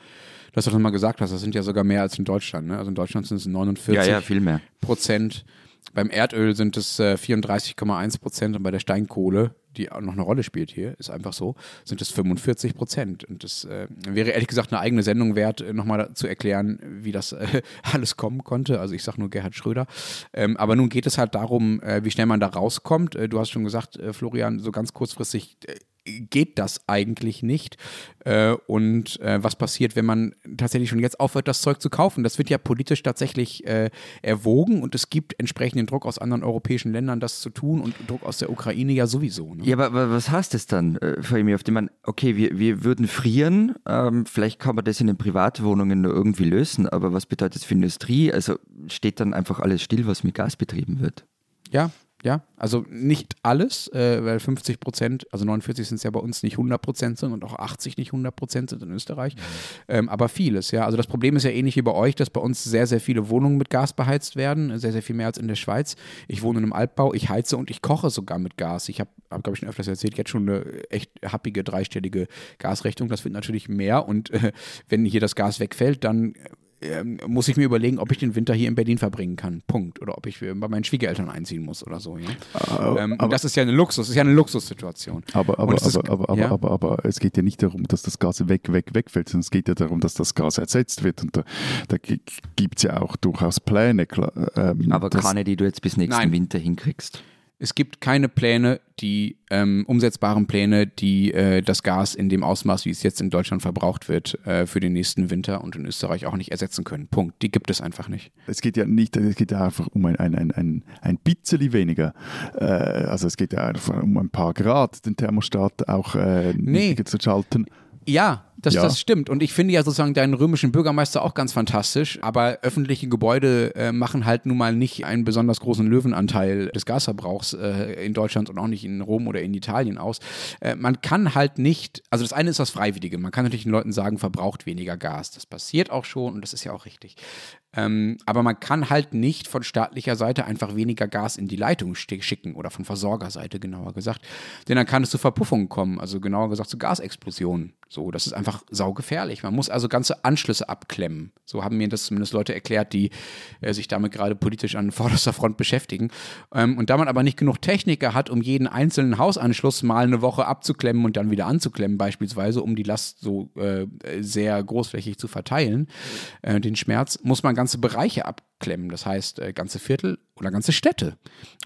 dass du das nochmal gesagt hast. Das sind ja sogar mehr als in Deutschland. Ne? Also in Deutschland sind es 49 ja, ja, viel mehr. Prozent. Beim Erdöl sind es äh, 34,1 Prozent und bei der Steinkohle, die auch noch eine Rolle spielt hier, ist einfach so, sind es 45 Prozent. Und das äh, wäre ehrlich gesagt eine eigene Sendung wert, äh, nochmal zu erklären, wie das äh, alles kommen konnte. Also ich sage nur Gerhard Schröder. Ähm, aber nun geht es halt darum, äh, wie schnell man da rauskommt. Äh, du hast schon gesagt, Florian, so ganz kurzfristig geht das eigentlich nicht. Äh, und äh, was passiert, wenn man tatsächlich schon jetzt aufhört, das Zeug zu kaufen? Das wird ja politisch tatsächlich äh, erwogen und es gibt entsprechenden Druck aus anderen europäischen Ländern, das zu tun und Druck aus der Ukraine ja sowieso. Ne? Ja, aber, aber, was heißt das dann, äh, Fahimi, auf dem man, okay, wir, wir würden frieren, ähm, vielleicht kann man das in den Privatwohnungen nur irgendwie lösen, aber was bedeutet das für Industrie? Also steht dann einfach alles still, was mit Gas betrieben wird? Ja, ja, also nicht alles, äh, weil 50 Prozent, also 49 sind es ja bei uns nicht 100 Prozent sind und auch 80 nicht 100 Prozent sind in Österreich, mhm. ähm, aber vieles, ja. Also das Problem ist ja ähnlich wie bei euch, dass bei uns sehr, sehr viele Wohnungen mit Gas beheizt werden, sehr, sehr viel mehr als in der Schweiz. Ich wohne in einem Altbau, ich heize und ich koche sogar mit Gas. Ich habe, hab, glaube ich, schon öfters erzählt, jetzt schon eine echt happige, dreistellige Gasrechnung. Das wird natürlich mehr und äh, wenn hier das Gas wegfällt, dann ähm, muss ich mir überlegen, ob ich den Winter hier in Berlin verbringen kann. Punkt. Oder ob ich bei meinen Schwiegereltern einziehen muss oder so. Ja? Aber, ähm, und das ist ja eine Luxus, das ist ja eine Luxussituation. Aber, aber, ist, aber, aber, ja? aber, aber, es geht ja nicht darum, dass das Gas weg, weg, wegfällt, sondern es geht ja darum, dass das Gas ersetzt wird. Und da, da gibt es ja auch durchaus Pläne. Klar, ähm, aber keine, die du jetzt bis nächsten Nein. Winter hinkriegst. Es gibt keine Pläne, die ähm, umsetzbaren Pläne, die äh, das Gas in dem Ausmaß, wie es jetzt in Deutschland verbraucht wird, äh, für den nächsten Winter und in Österreich auch nicht ersetzen können. Punkt. Die gibt es einfach nicht. Es geht ja nicht, es geht ja einfach um ein, ein, ein, ein, ein bisschen weniger. Äh, also es geht ja einfach um ein paar Grad, den Thermostat auch äh, nee. zu schalten. Ja, das, Ja. das stimmt. Und ich finde ja sozusagen deinen römischen Bürgermeister auch ganz fantastisch. Aber öffentliche Gebäude äh, machen halt nun mal nicht einen besonders großen Löwenanteil des Gasverbrauchs äh, in Deutschland und auch nicht in Rom oder in Italien aus. Äh, man kann halt nicht, also das eine ist das Freiwillige. Man kann natürlich den Leuten sagen, verbraucht weniger Gas. Das passiert auch schon und das ist ja auch richtig. Ähm, aber man kann halt nicht von staatlicher Seite einfach weniger Gas in die Leitung schicken oder von Versorgerseite genauer gesagt. Denn dann kann es zu Verpuffungen kommen, also genauer gesagt zu Gasexplosionen. So, das ist einfach saugefährlich. Man muss also ganze Anschlüsse abklemmen. So haben mir das zumindest Leute erklärt, die äh, sich damit gerade politisch an vorderster Front beschäftigen. Ähm, und da man aber nicht genug Techniker hat, um jeden einzelnen Hausanschluss mal eine Woche abzuklemmen und dann wieder anzuklemmen, beispielsweise, um die Last so äh, sehr großflächig zu verteilen, äh, den Schmerz, muss man ganze Bereiche abklemmen. Das heißt, äh, ganze Viertel oder ganze Städte.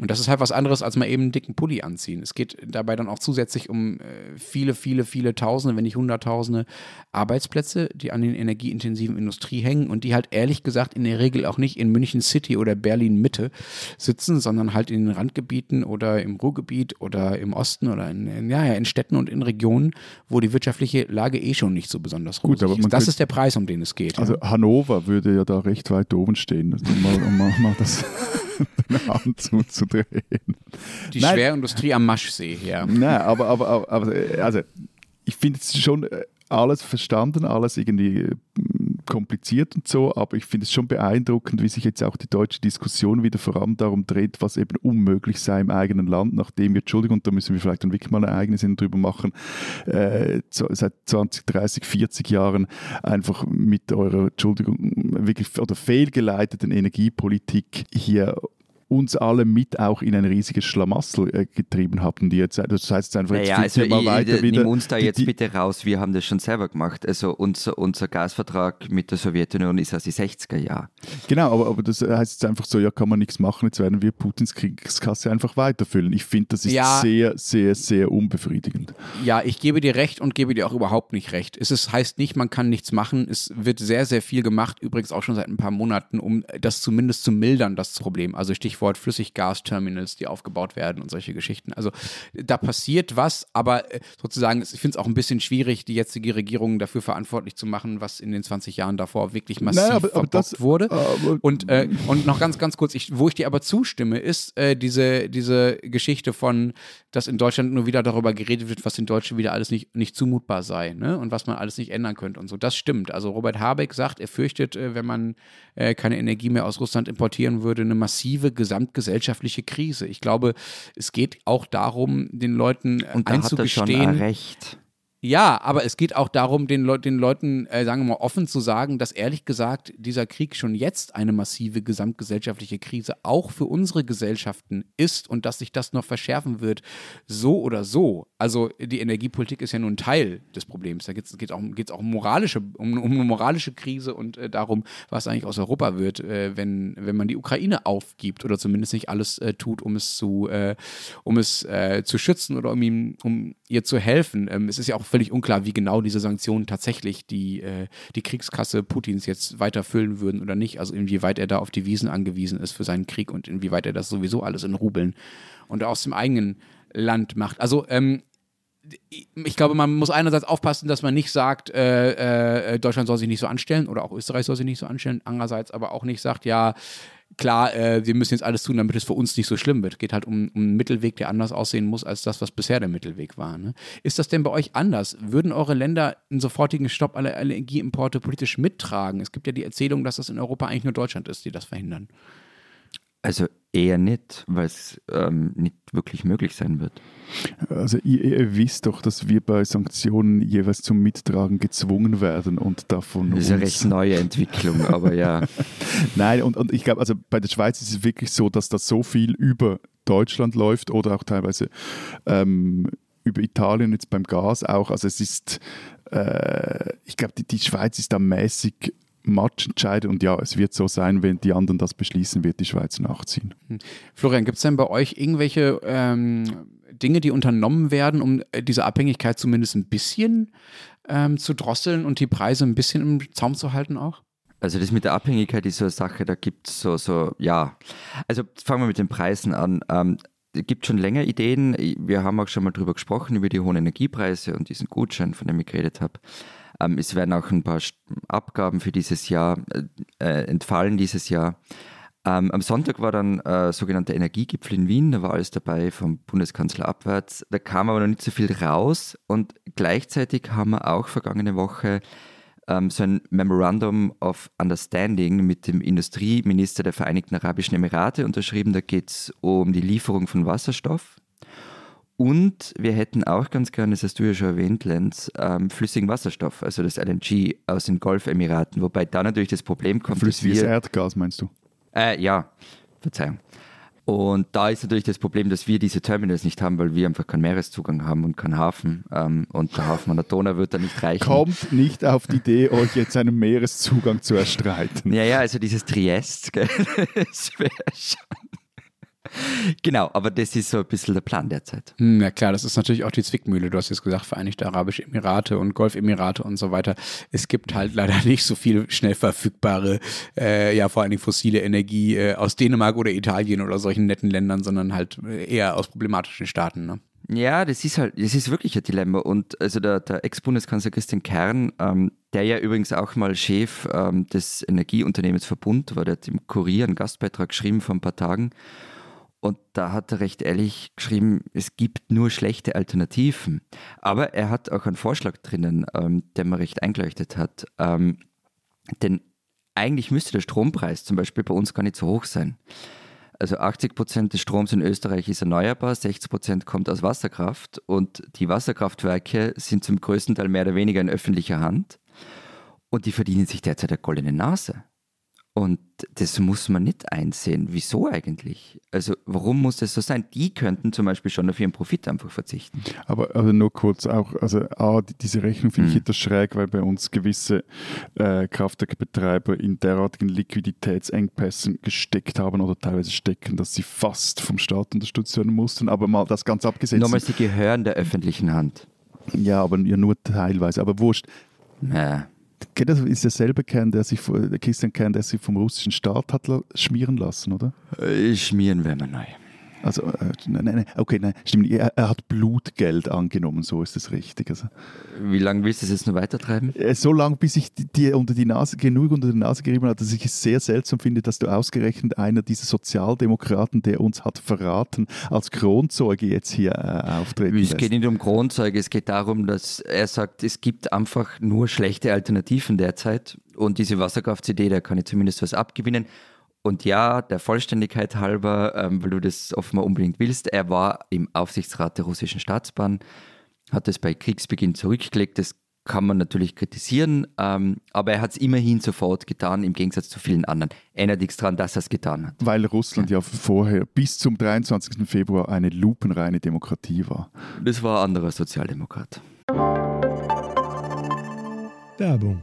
Und das ist halt was anderes, als mal eben einen dicken Pulli anziehen. Es geht dabei dann auch zusätzlich um äh, viele, viele, viele Tausende, wenn nicht Hunderttausende Arbeitsplätze, die an den energieintensiven Industrie hängen und die halt ehrlich gesagt in der Regel auch nicht in München City oder Berlin Mitte sitzen, sondern halt in den Randgebieten oder im Ruhrgebiet oder im Osten oder in, in, ja, in Städten und in Regionen, wo die wirtschaftliche Lage eh schon nicht so besonders Gut, ist. Das ist der Preis, um den es geht. Also ja. Hannover würde ja da recht weit oben stehen, also mal, mal, mal das eine Hand zuzudrehen. Die nein. Schwerindustrie am Maschsee, ja. Nein, aber, aber, aber, also, ich finde es schon äh, alles verstanden, alles irgendwie äh, kompliziert und so, aber ich finde es schon beeindruckend, wie sich jetzt auch die deutsche Diskussion wieder vor allem darum dreht, was eben unmöglich sei im eigenen Land, nachdem wir, Entschuldigung, da müssen wir vielleicht dann wirklich mal eine eigene Sendung drüber machen, äh, seit 20, 30, 40 Jahren einfach mit eurer, Entschuldigung, wirklich oder fehlgeleiteten Energiepolitik hier uns alle mit auch in ein riesiges Schlamassel äh, getrieben habt. Und die jetzt, das heißt jetzt einfach, jetzt Naja, also wir ich, mal weiter ich, wieder. nimm uns da die- jetzt die- bitte raus, wir haben das schon selber gemacht. Also unser, unser Gasvertrag mit der Sowjetunion ist aus den 60er Jahren. Genau, aber, aber das heißt jetzt einfach so, ja, kann man nichts machen, jetzt werden wir Putins Kriegskasse einfach weiterfüllen. Ich finde, das ist Ja. sehr, sehr, sehr unbefriedigend. Ja, ich gebe dir recht und gebe dir auch überhaupt nicht recht. Es ist, heißt nicht, man kann nichts machen. Es wird sehr, sehr viel gemacht, übrigens auch schon seit ein paar Monaten, um das zumindest zu mildern, das Problem. Also Stichwort Flüssiggasterminals, die aufgebaut werden und solche Geschichten. Also da passiert was, aber äh, sozusagen, ich finde es auch ein bisschen schwierig, die jetzige Regierung dafür verantwortlich zu machen, was in den 20 Jahren davor wirklich massiv Naja, aber- aber verbockt das- wurde. aber- Und, äh, und noch ganz, ganz kurz, ich, wo ich dir aber zustimme, ist äh, diese, diese Geschichte von, dass in Deutschland nur wieder darüber geredet wird, was in Deutschland wieder alles nicht, nicht zumutbar sei ne? und was man alles nicht ändern könnte und so. Das stimmt. Also Robert Habeck sagt, er fürchtet, äh, wenn man äh, keine Energie mehr aus Russland importieren würde, eine massive gesamtgesellschaftliche Krise. Ich glaube, es geht auch darum, den Leuten Und da hat er schon einzugestehen. recht. Ja, aber es geht auch darum, den, Leu den Leuten, äh, sagen wir mal, offen zu sagen, dass ehrlich gesagt dieser Krieg schon jetzt eine massive gesamtgesellschaftliche Krise auch für unsere Gesellschaften ist und dass sich das noch verschärfen wird, so oder so. Also die Energiepolitik ist ja nur ein Teil des Problems. Da geht es auch, geht's auch um, moralische, um, um eine moralische Krise und äh, darum, was eigentlich aus Europa wird, äh, wenn, wenn man die Ukraine aufgibt oder zumindest nicht alles äh, tut, um es zu, äh, um es äh, zu schützen oder um, ihm, um ihr zu helfen. Ähm, es ist ja auch völlig unklar, wie genau diese Sanktionen tatsächlich die, äh, die Kriegskasse Putins jetzt weiter füllen würden oder nicht. Also inwieweit er da auf die Wiesen angewiesen ist für seinen Krieg und inwieweit er das sowieso alles in Rubeln und aus dem eigenen Land macht. Also ähm, ich glaube, man muss einerseits aufpassen, dass man nicht sagt, äh, äh, Deutschland soll sich nicht so anstellen oder auch Österreich soll sich nicht so anstellen, andererseits aber auch nicht sagt, ja, klar, äh, wir müssen jetzt alles tun, damit es für uns nicht so schlimm wird. Geht halt um, um einen Mittelweg, der anders aussehen muss als das, was bisher der Mittelweg war. Ne? Ist das denn bei euch anders? Würden eure Länder einen sofortigen Stopp aller Energieimporte politisch mittragen? Es gibt ja die Erzählung, dass das in Europa eigentlich nur Deutschland ist, die das verhindern. Also eher nicht, weil es ähm, nicht wirklich möglich sein wird. Also ihr, ihr wisst doch, dass wir bei Sanktionen jeweils zum Mittragen gezwungen werden und davon Das ist eine recht neue Entwicklung, aber ja. Nein, und, und ich glaube, also bei der Schweiz ist es wirklich so, dass das so viel über Deutschland läuft oder auch teilweise ähm, über Italien jetzt beim Gas auch. Also es ist, äh, ich glaube, die, die Schweiz ist da mäßig matchentscheidend und ja, es wird so sein, wenn die anderen das beschließen, wird die Schweiz nachziehen. Florian, gibt es denn bei euch irgendwelche ähm, Dinge, die unternommen werden, um äh, diese Abhängigkeit zumindest ein bisschen ähm, zu drosseln und die Preise ein bisschen im Zaum zu halten auch? Also das mit der Abhängigkeit ist so eine Sache, da gibt es so, so, ja. Also fangen wir mit den Preisen an. Ähm, es gibt schon länger Ideen. Wir haben auch schon mal drüber gesprochen, über die hohen Energiepreise und diesen Gutschein, von dem ich geredet habe. Ähm, es werden auch ein paar Abgaben für dieses Jahr äh, entfallen dieses Jahr. Ähm, am Sonntag war dann äh, sogenannter Energiegipfel in Wien, da war alles dabei vom Bundeskanzler abwärts. Da kam aber noch nicht so viel raus und gleichzeitig haben wir auch vergangene Woche ähm, so ein Memorandum of Understanding mit dem Industrieminister der Vereinigten Arabischen Emirate unterschrieben. Da geht es um die Lieferung von Wasserstoff. Und wir hätten auch ganz gerne, das hast du ja schon erwähnt, Lenz, ähm, flüssigen Wasserstoff, also das LNG aus den Golfemiraten. Wobei da natürlich das Problem kommt. Flüssiges Erdgas meinst du? Äh, ja, Verzeihung. Und da ist natürlich das Problem, dass wir diese Terminals nicht haben, weil wir einfach keinen Meereszugang haben und keinen Hafen. Ähm, und der Hafen an der Donau wird da nicht reichen. Kommt nicht auf die Idee, euch jetzt einen Meereszugang zu erstreiten. Ja, ja, also dieses Triest, gell, das wäre schon genau, aber das ist so ein bisschen der Plan derzeit. Hm, ja klar, das ist natürlich auch die Zwickmühle. Du hast jetzt gesagt, Vereinigte Arabische Emirate und Golfemirate und so weiter. Es gibt halt leider nicht so viel schnell verfügbare, äh, ja vor allen Dingen fossile Energie äh, aus Dänemark oder Italien oder solchen netten Ländern, sondern halt äh, eher aus problematischen Staaten. Ne? Ja, das ist halt, das ist wirklich ein Dilemma. Und also der, der Ex-Bundeskanzler Christian Kern, ähm, der ja übrigens auch mal Chef ähm, des Energieunternehmens Verbund war, der hat im Kurier einen Gastbeitrag geschrieben vor ein paar Tagen. Und da hat er recht ehrlich geschrieben, es gibt nur schlechte Alternativen. Aber er hat auch einen Vorschlag drinnen, ähm, der mir recht eingeleuchtet hat. Ähm, denn eigentlich müsste der Strompreis zum Beispiel bei uns gar nicht so hoch sein. Also 80 Prozent des Stroms in Österreich ist erneuerbar, 60 Prozent kommt aus Wasserkraft und die Wasserkraftwerke sind zum größten Teil mehr oder weniger in öffentlicher Hand und die verdienen sich derzeit eine goldene Nase. Und das muss man nicht einsehen. Wieso eigentlich? Also warum muss das so sein? Die könnten zum Beispiel schon auf ihren Profit einfach verzichten. Aber also nur kurz auch, also A, diese Rechnung finde hm. ich etwas schräg, weil bei uns gewisse äh, Kraftwerkbetreiber in derartigen Liquiditätsengpässen gesteckt haben oder teilweise stecken, dass sie fast vom Staat unterstützt werden mussten. Aber mal das ganz abgesetzt. Nochmal, sie gehören der öffentlichen Hand. Ja, aber ja nur teilweise. Aber wurscht. Ja das ist derselbe Kern, der sich, Christian Kern, der sich vom russischen Staat hat schmieren lassen, oder? Äh, schmieren wir neu. Also, äh, nein, nein, okay, nein, stimmt. Er, er, hat Blutgeld angenommen, so ist es richtig. Also, Wie lange willst du es jetzt noch weitertreiben? Äh, so lange, bis ich dir unter die Nase, genug unter die Nase gerieben habe, dass ich es sehr seltsam finde, dass du ausgerechnet einer dieser Sozialdemokraten, der uns hat verraten, als Kronzeuge jetzt hier äh, auftreten Es geht nicht um Kronzeuge, es geht darum, dass er sagt, es gibt einfach nur schlechte Alternativen derzeit und diese Wasserkraftsidee, da kann ich zumindest was abgewinnen. Und ja, der Vollständigkeit halber, ähm, weil du das offenbar unbedingt willst, er war im Aufsichtsrat der russischen Staatsbahn, hat es bei Kriegsbeginn zurückgelegt. Das kann man natürlich kritisieren, ähm, aber er hat es immerhin sofort getan, im Gegensatz zu vielen anderen. Erinnert nichts daran, dass er es getan hat. Weil Russland ja. ja vorher bis zum 23. Februar eine lupenreine Demokratie war. Das war ein anderer Sozialdemokrat. Werbung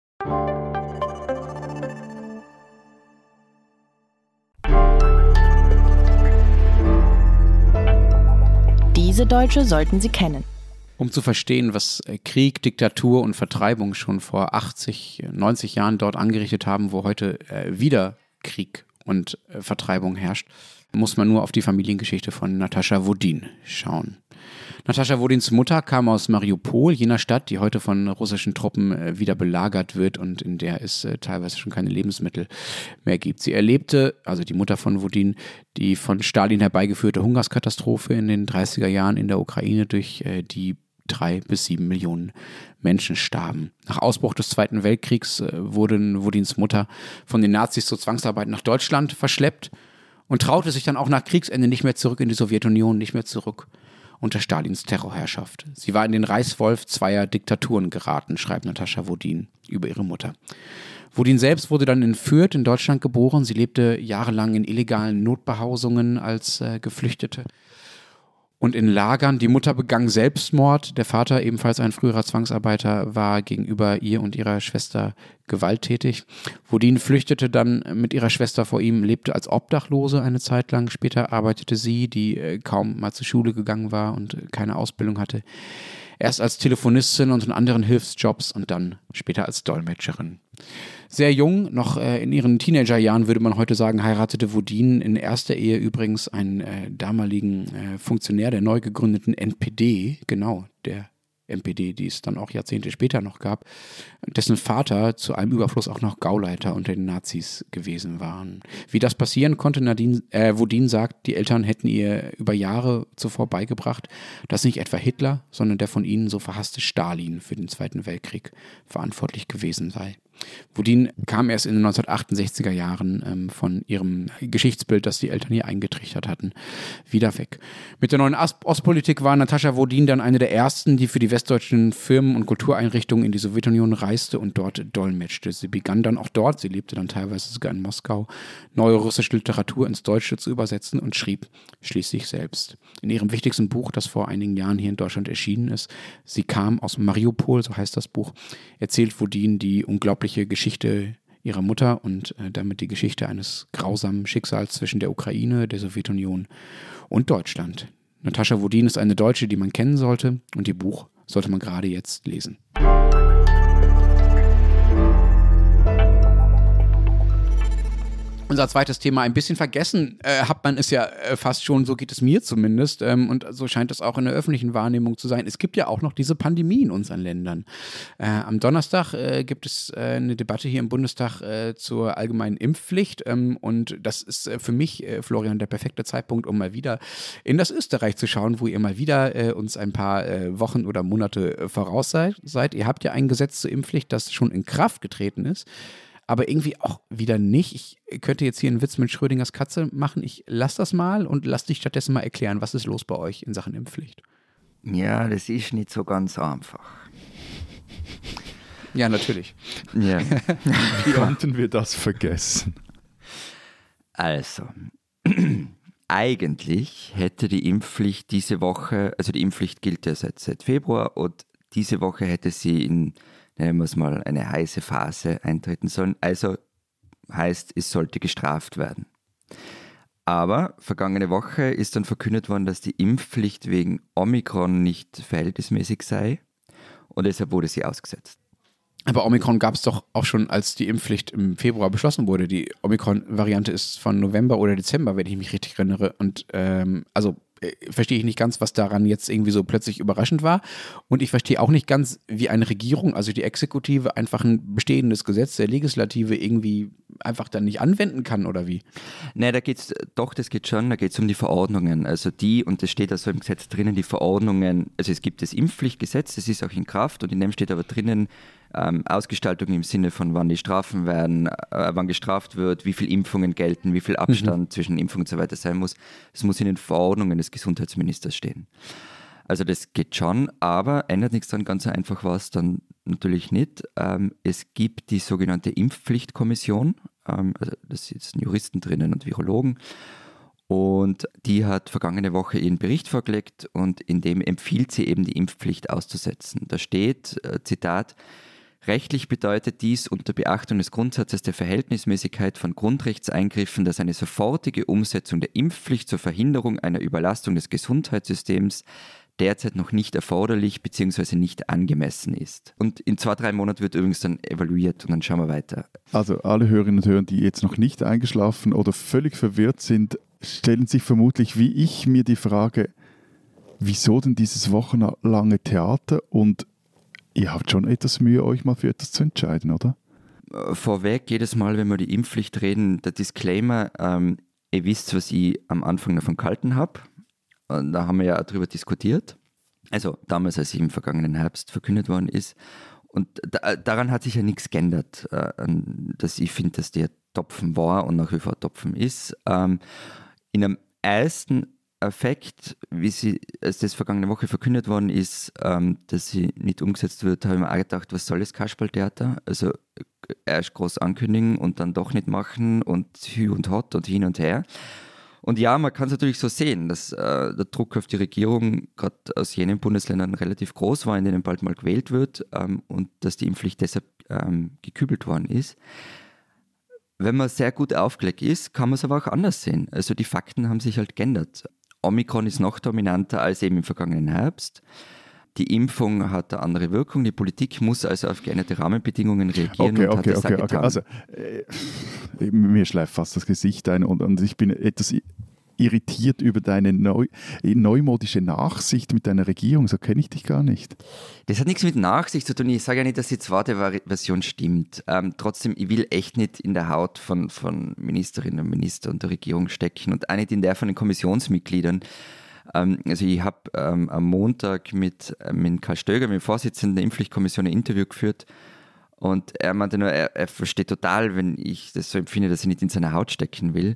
Diese Deutsche sollten Sie kennen. Um zu verstehen, was äh, Krieg, Diktatur und Vertreibung schon vor 80, 90 Jahren dort angerichtet haben, wo heute äh, wieder Krieg und äh, Vertreibung herrscht, muss man nur auf die Familiengeschichte von Natascha Wodin schauen. Natascha Wodins Mutter kam aus Mariupol, jener Stadt, die heute von russischen Truppen äh, wieder belagert wird und in der es äh, teilweise schon keine Lebensmittel mehr gibt. Sie erlebte, also die Mutter von Wodin, die von Stalin herbeigeführte Hungerskatastrophe in den 30er Jahren in der Ukraine, durch äh, die drei bis sieben Millionen Menschen starben. Nach Ausbruch des Zweiten Weltkriegs wurde Wodins Mutter von den Nazis zur Zwangsarbeit nach Deutschland verschleppt und traute sich dann auch nach Kriegsende nicht mehr zurück in die Sowjetunion, nicht mehr zurück unter Stalins Terrorherrschaft. Sie war in den Reißwolf zweier Diktaturen geraten, schreibt Natascha Wodin über ihre Mutter. Wodin selbst wurde dann in Fürth in Deutschland geboren. Sie lebte jahrelang in illegalen Notbehausungen als äh, Geflüchtete. Und in Lagern. Die Mutter begann Selbstmord. Der Vater, ebenfalls ein früherer Zwangsarbeiter, war gegenüber ihr und ihrer Schwester gewalttätig. Wodin flüchtete dann mit ihrer Schwester vor ihm, lebte als Obdachlose eine Zeit lang. Später arbeitete sie, die äh, kaum mal zur Schule gegangen war und keine Ausbildung hatte, erst als Telefonistin und in anderen Hilfsjobs und dann später als Dolmetscherin. Sehr jung, noch äh, in ihren Teenagerjahren würde man heute sagen, heiratete Wodin in erster Ehe übrigens einen äh, damaligen äh, Funktionär der neu gegründeten NPD, genau, der NPD, die es dann auch Jahrzehnte später noch gab, dessen Vater zu einem Überfluss auch noch Gauleiter unter den Nazis gewesen waren. Wie das passieren konnte, Nadine, äh, Wodin sagt, die Eltern hätten ihr über Jahre zuvor beigebracht, dass nicht etwa Hitler, sondern der von ihnen so verhasste Stalin für den Zweiten Weltkrieg verantwortlich gewesen sei. Wodin kam erst in den 1968er Jahren ähm, von ihrem Geschichtsbild, das die Eltern hier eingetrichtert hatten, wieder weg. Mit der neuen Ostpolitik war Natascha Wodin dann eine der ersten, die für die westdeutschen Firmen und Kultureinrichtungen in die Sowjetunion reiste und dort dolmetschte. Sie begann dann auch dort, sie lebte dann teilweise sogar in Moskau, neue russische Literatur ins Deutsche zu übersetzen und schrieb schließlich selbst. In ihrem wichtigsten Buch, das vor einigen Jahren hier in Deutschland erschienen ist, Sie kam aus Mariupol, so heißt das Buch, erzählt Wodin die unglaubliche unglaubliche Geschichte ihrer Mutter und äh, damit die Geschichte eines grausamen Schicksals zwischen der Ukraine, der Sowjetunion und Deutschland. Natascha Wodin ist eine Deutsche, die man kennen sollte und ihr Buch sollte man gerade jetzt lesen. Unser zweites Thema ein bisschen vergessen äh, hat man es ja äh, fast schon, so geht es mir zumindest, ähm, und so scheint es auch in der öffentlichen Wahrnehmung zu sein. Es gibt ja auch noch diese Pandemie in unseren Ländern. Äh, am Donnerstag äh, gibt es äh, eine Debatte hier im Bundestag äh, zur allgemeinen Impfpflicht ähm, und das ist für mich, Florian, der perfekte Zeitpunkt, um mal wieder in das Österreich zu schauen, wo ihr mal wieder uns ein paar Wochen oder Monate voraus seid. seid. Ihr habt ja ein Gesetz zur Impfpflicht, das schon in Kraft getreten ist aber irgendwie auch wieder nicht. Ich könnte jetzt hier einen Witz mit Schrödingers Katze machen. Ich lasse das mal und lass dich stattdessen mal erklären, was ist los bei euch in Sachen Impfpflicht. Ja, das ist nicht so ganz einfach. Ja, natürlich. Ja. Wie konnten wir das vergessen? Also, eigentlich hätte die Impfpflicht diese Woche, also die Impfpflicht gilt ja seit, seit Februar und diese Woche hätte sie in nennen wir es mal, eine heiße Phase eintreten sollen. Also heißt, es sollte gestraft werden. Aber vergangene Woche ist dann verkündet worden, dass die Impfpflicht wegen Omikron nicht verhältnismäßig sei und deshalb wurde sie ausgesetzt. Aber Omikron gab es doch auch schon, als die Impfpflicht im Februar beschlossen wurde. Die Omikron-Variante ist von November oder Dezember, wenn ich mich richtig erinnere. Und ähm, also verstehe ich nicht ganz, was daran jetzt irgendwie so plötzlich überraschend war. Und ich verstehe auch nicht ganz, wie eine Regierung, also die Exekutive, einfach ein bestehendes Gesetz der Legislative irgendwie einfach dann nicht anwenden kann oder wie? Nein, da geht es, doch, das geht schon, da geht es um die Verordnungen. Also die, und das steht also im Gesetz drinnen, die Verordnungen, also es gibt das Impfpflichtgesetz, das ist auch in Kraft und in dem steht aber drinnen, ähm, Ausgestaltung im Sinne von wann die Strafen werden, äh, wann gestraft wird, wie viele Impfungen gelten, wie viel Abstand mhm. zwischen Impfungen und so weiter sein muss. Das muss in den Verordnungen des Gesundheitsministers stehen. Also das geht schon, aber ändert nichts dann ganz einfach was dann natürlich nicht. Ähm, es gibt die sogenannte Impfpflichtkommission, ähm, also da sitzen Juristen drinnen und Virologen. Und die hat vergangene Woche ihren Bericht vorgelegt und in dem empfiehlt sie eben die Impfpflicht auszusetzen. Da steht, äh, Zitat, Rechtlich bedeutet dies unter Beachtung des Grundsatzes der Verhältnismäßigkeit von Grundrechtseingriffen, dass eine sofortige Umsetzung der Impfpflicht zur Verhinderung einer Überlastung des Gesundheitssystems derzeit noch nicht erforderlich bzw. nicht angemessen ist. Und in zwei, drei Monaten wird übrigens dann evaluiert und dann schauen wir weiter. Also alle Hörerinnen und Hörer, die jetzt noch nicht eingeschlafen oder völlig verwirrt sind, stellen sich vermutlich wie ich mir die Frage, wieso denn dieses wochenlange Theater und Ihr habt schon etwas Mühe, euch mal für etwas zu entscheiden, oder? Äh, vorweg, jedes Mal, wenn wir die Impfpflicht reden, der Disclaimer, ähm, ihr wisst, was ich am Anfang davon gehalten habe. Da haben wir ja darüber diskutiert. Also damals, als sie im vergangenen Herbst verkündet worden ist. Und da, daran hat sich ja nichts geändert, äh, dass ich finde, dass der Topfen war und nach wie vor Topfen ist. Ähm, in einem ersten Effekt, wie sie, als das vergangene Woche verkündet worden ist, ähm, dass sie nicht umgesetzt wird, habe ich mir auch gedacht, was soll das Kasperltheater? Also erst groß ankündigen und dann doch nicht machen und hü und hot und hin und her. Und ja, man kann es natürlich so sehen, dass äh, der Druck auf die Regierung gerade aus jenen Bundesländern relativ groß war, in denen bald mal gewählt wird ähm, und dass die Impfpflicht deshalb ähm, gekübelt worden ist. Wenn man sehr gut aufgelegt ist, kann man es aber auch anders sehen. Also die Fakten haben sich halt geändert. Omikron ist noch dominanter als eben im vergangenen Herbst. Die Impfung hat eine andere Wirkung. Die Politik muss also auf geänderte Rahmenbedingungen reagieren. Okay, okay, okay, okay. Also, äh, mir schleift fast das Gesicht ein und, und ich bin etwas irritiert über deine neu, neumodische Nachsicht mit deiner Regierung. So kenne ich dich gar nicht. Das hat nichts mit Nachsicht zu tun. Ich sage ja nicht, dass die zweite Version stimmt. Ähm, trotzdem, ich will echt nicht in der Haut von, von Ministerinnen und Ministern und der Regierung stecken und auch nicht in der von den Kommissionsmitgliedern. Ähm, also ich habe ähm, am Montag mit, äh, mit Karl Stöger, mit dem Vorsitzenden der Impfpflichtkommission, ein Interview geführt. Und er meinte nur, er, er versteht total, wenn ich das so empfinde, dass ich nicht in seine Haut stecken will.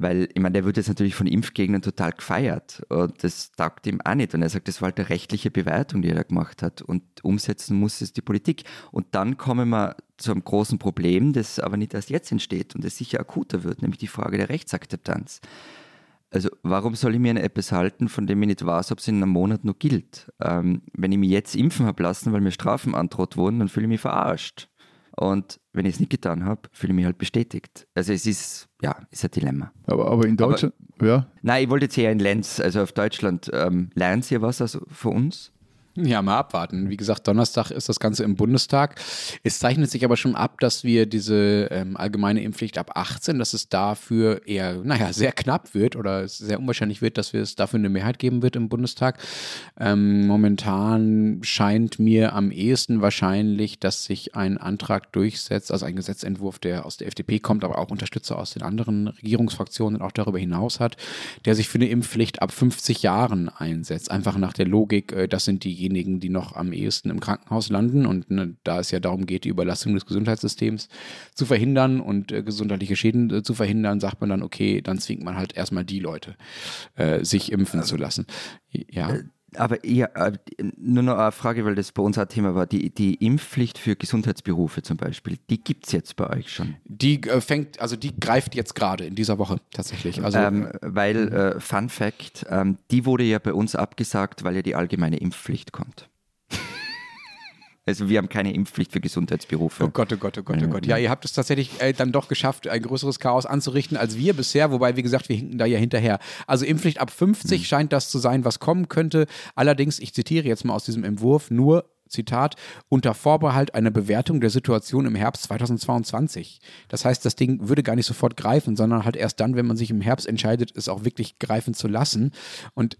Weil, ich meine, der wird jetzt natürlich von Impfgegnern total gefeiert und das taugt ihm auch nicht. Und er sagt, das war halt eine rechtliche Bewertung, die er da gemacht hat und umsetzen muss es die Politik. Und dann kommen wir zu einem großen Problem, das aber nicht erst jetzt entsteht und das sicher akuter wird, nämlich die Frage der Rechtsakzeptanz. Also warum soll ich mir an etwas halten, von dem ich nicht weiß, ob es in einem Monat noch gilt? Ähm, wenn ich mich jetzt impfen habe lassen, weil mir Strafen androht wurden, dann fühle ich mich verarscht. Und wenn ich es nicht getan habe, fühle ich mich halt bestätigt. Also es ist, ja, ist ein Dilemma. Aber, aber in Deutschland, aber, ja? Nein, ich wollte jetzt eher in Lenz, also auf Deutschland. Ähm, lernen Sie was also von uns? Ja, mal abwarten. Wie gesagt, Donnerstag ist das Ganze im Bundestag. Es zeichnet sich aber schon ab, dass wir diese ähm, allgemeine Impfpflicht ab 18, dass es dafür eher, naja, sehr knapp wird oder sehr unwahrscheinlich wird, dass wir es dafür eine Mehrheit geben wird im Bundestag. Ähm, momentan scheint mir am ehesten wahrscheinlich, dass sich ein Antrag durchsetzt, also ein Gesetzentwurf, der aus der FDP kommt, aber auch Unterstützer aus den anderen Regierungsfraktionen und auch darüber hinaus hat, der sich für eine Impfpflicht ab 50 Jahren einsetzt. Einfach nach der Logik, äh, das sind diejenigen, diejenigen, die noch am ehesten im Krankenhaus landen. Und ne, da es ja darum geht, die Überlastung des Gesundheitssystems zu verhindern und äh, gesundheitliche Schäden äh, zu verhindern, sagt man dann, okay, dann zwingt man halt erstmal die Leute, äh, sich impfen zu lassen. Ja. Aber ja, äh, nur noch eine Frage, weil das bei uns ein Thema war. Die, die Impfpflicht für Gesundheitsberufe zum Beispiel, die gibt es jetzt bei euch schon? Die äh, fängt, also die greift jetzt gerade in dieser Woche tatsächlich. Also, ähm, weil, äh, Fun Fact, ähm, die wurde ja bei uns abgesagt, weil ja die allgemeine Impfpflicht kommt. Also wir haben keine Impfpflicht für Gesundheitsberufe. Oh Gott, oh Gott, oh Gott, oh Gott. Ja, ihr habt es tatsächlich äh, dann doch geschafft, ein größeres Chaos anzurichten als wir bisher, wobei, wie gesagt, wir hinken da ja hinterher. Also Impfpflicht ab 50 mhm. scheint das zu sein, was kommen könnte. Allerdings, ich zitiere jetzt mal aus diesem Entwurf, nur Zitat, unter Vorbehalt einer Bewertung der Situation im Herbst 2022. Das heißt, das Ding würde gar nicht sofort greifen, sondern halt erst dann, wenn man sich im Herbst entscheidet, es auch wirklich greifen zu lassen. Und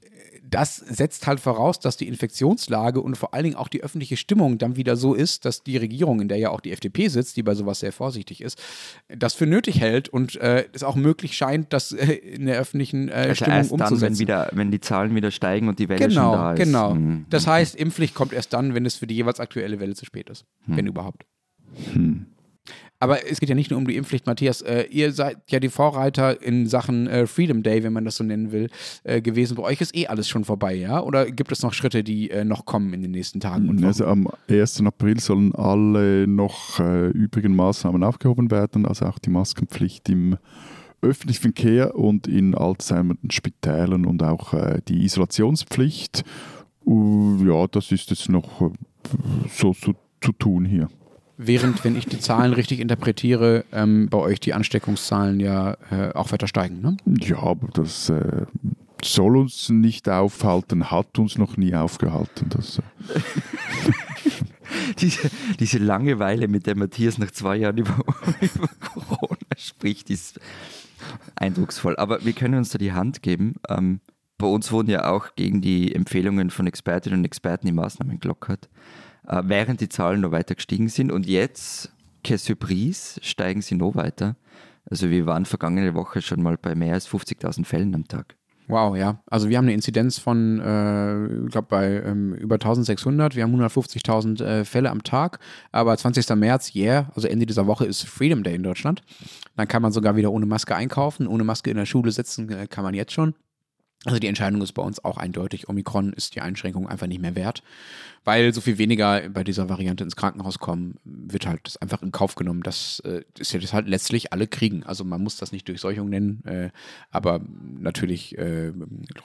das setzt halt voraus, dass die Infektionslage und vor allen Dingen auch die öffentliche Stimmung dann wieder so ist, dass die Regierung, in der ja auch die FDP sitzt, die bei sowas sehr vorsichtig ist, das für nötig hält und äh, es auch möglich scheint, das äh, in der öffentlichen äh, also Stimmung erst umzusetzen. Dann, wenn, wieder, wenn die Zahlen wieder steigen und die Welle genau, schon da ist. Genau, genau. Das heißt, Impfpflicht kommt erst dann, wenn es für die jeweils aktuelle Welle zu spät ist, hm. wenn überhaupt. Hm. Aber es geht ja nicht nur um die Impfpflicht, Matthias. Äh, ihr seid ja die Vorreiter in Sachen äh, Freedom Day, wenn man das so nennen will, äh, gewesen. Bei euch ist eh alles schon vorbei, ja? Oder gibt es noch Schritte, die äh, noch kommen in den nächsten Tagen? Und also am 1. April sollen alle noch äh, übrigen Maßnahmen aufgehoben werden, also auch die Maskenpflicht im öffentlichen Verkehr und in Alzheimer, Spitälern und auch äh, die Isolationspflicht. ja, das ist jetzt noch so, so zu tun hier. Während, wenn ich die Zahlen richtig interpretiere, ähm, bei euch die Ansteckungszahlen ja äh, auch weiter steigen. Ne? Ja, aber das äh, soll uns nicht aufhalten, hat uns noch nie aufgehalten. Das, äh. diese, diese Langeweile, mit der Matthias nach zwei Jahren über, über Corona spricht, ist eindrucksvoll. Aber wir können uns da die Hand geben. Ähm, bei uns wurden ja auch gegen die Empfehlungen von Expertinnen und Experten die Maßnahmen gelockert. Äh, während die Zahlen noch weiter gestiegen sind. Und jetzt, que surprise, steigen sie noch weiter. Also wir waren vergangene Woche schon mal bei mehr als 50.000 Fällen am Tag. Wow, ja. Also wir haben eine Inzidenz von, äh, ich glaube, bei ähm, über 1600. Wir haben 150.000 äh, Fälle am Tag. Aber 20. März, yeah, also Ende dieser Woche ist Freedom Day in Deutschland. Dann kann man sogar wieder ohne Maske einkaufen. Ohne Maske in der Schule sitzen äh, kann man jetzt schon. Also die Entscheidung ist bei uns auch eindeutig. Omikron ist die Einschränkung einfach nicht mehr wert, weil so viel weniger bei dieser Variante ins Krankenhaus kommen, wird halt das einfach in Kauf genommen. Das äh, ist ja das halt letztlich alle kriegen. Also man muss das nicht Durchseuchung nennen, äh, aber natürlich äh,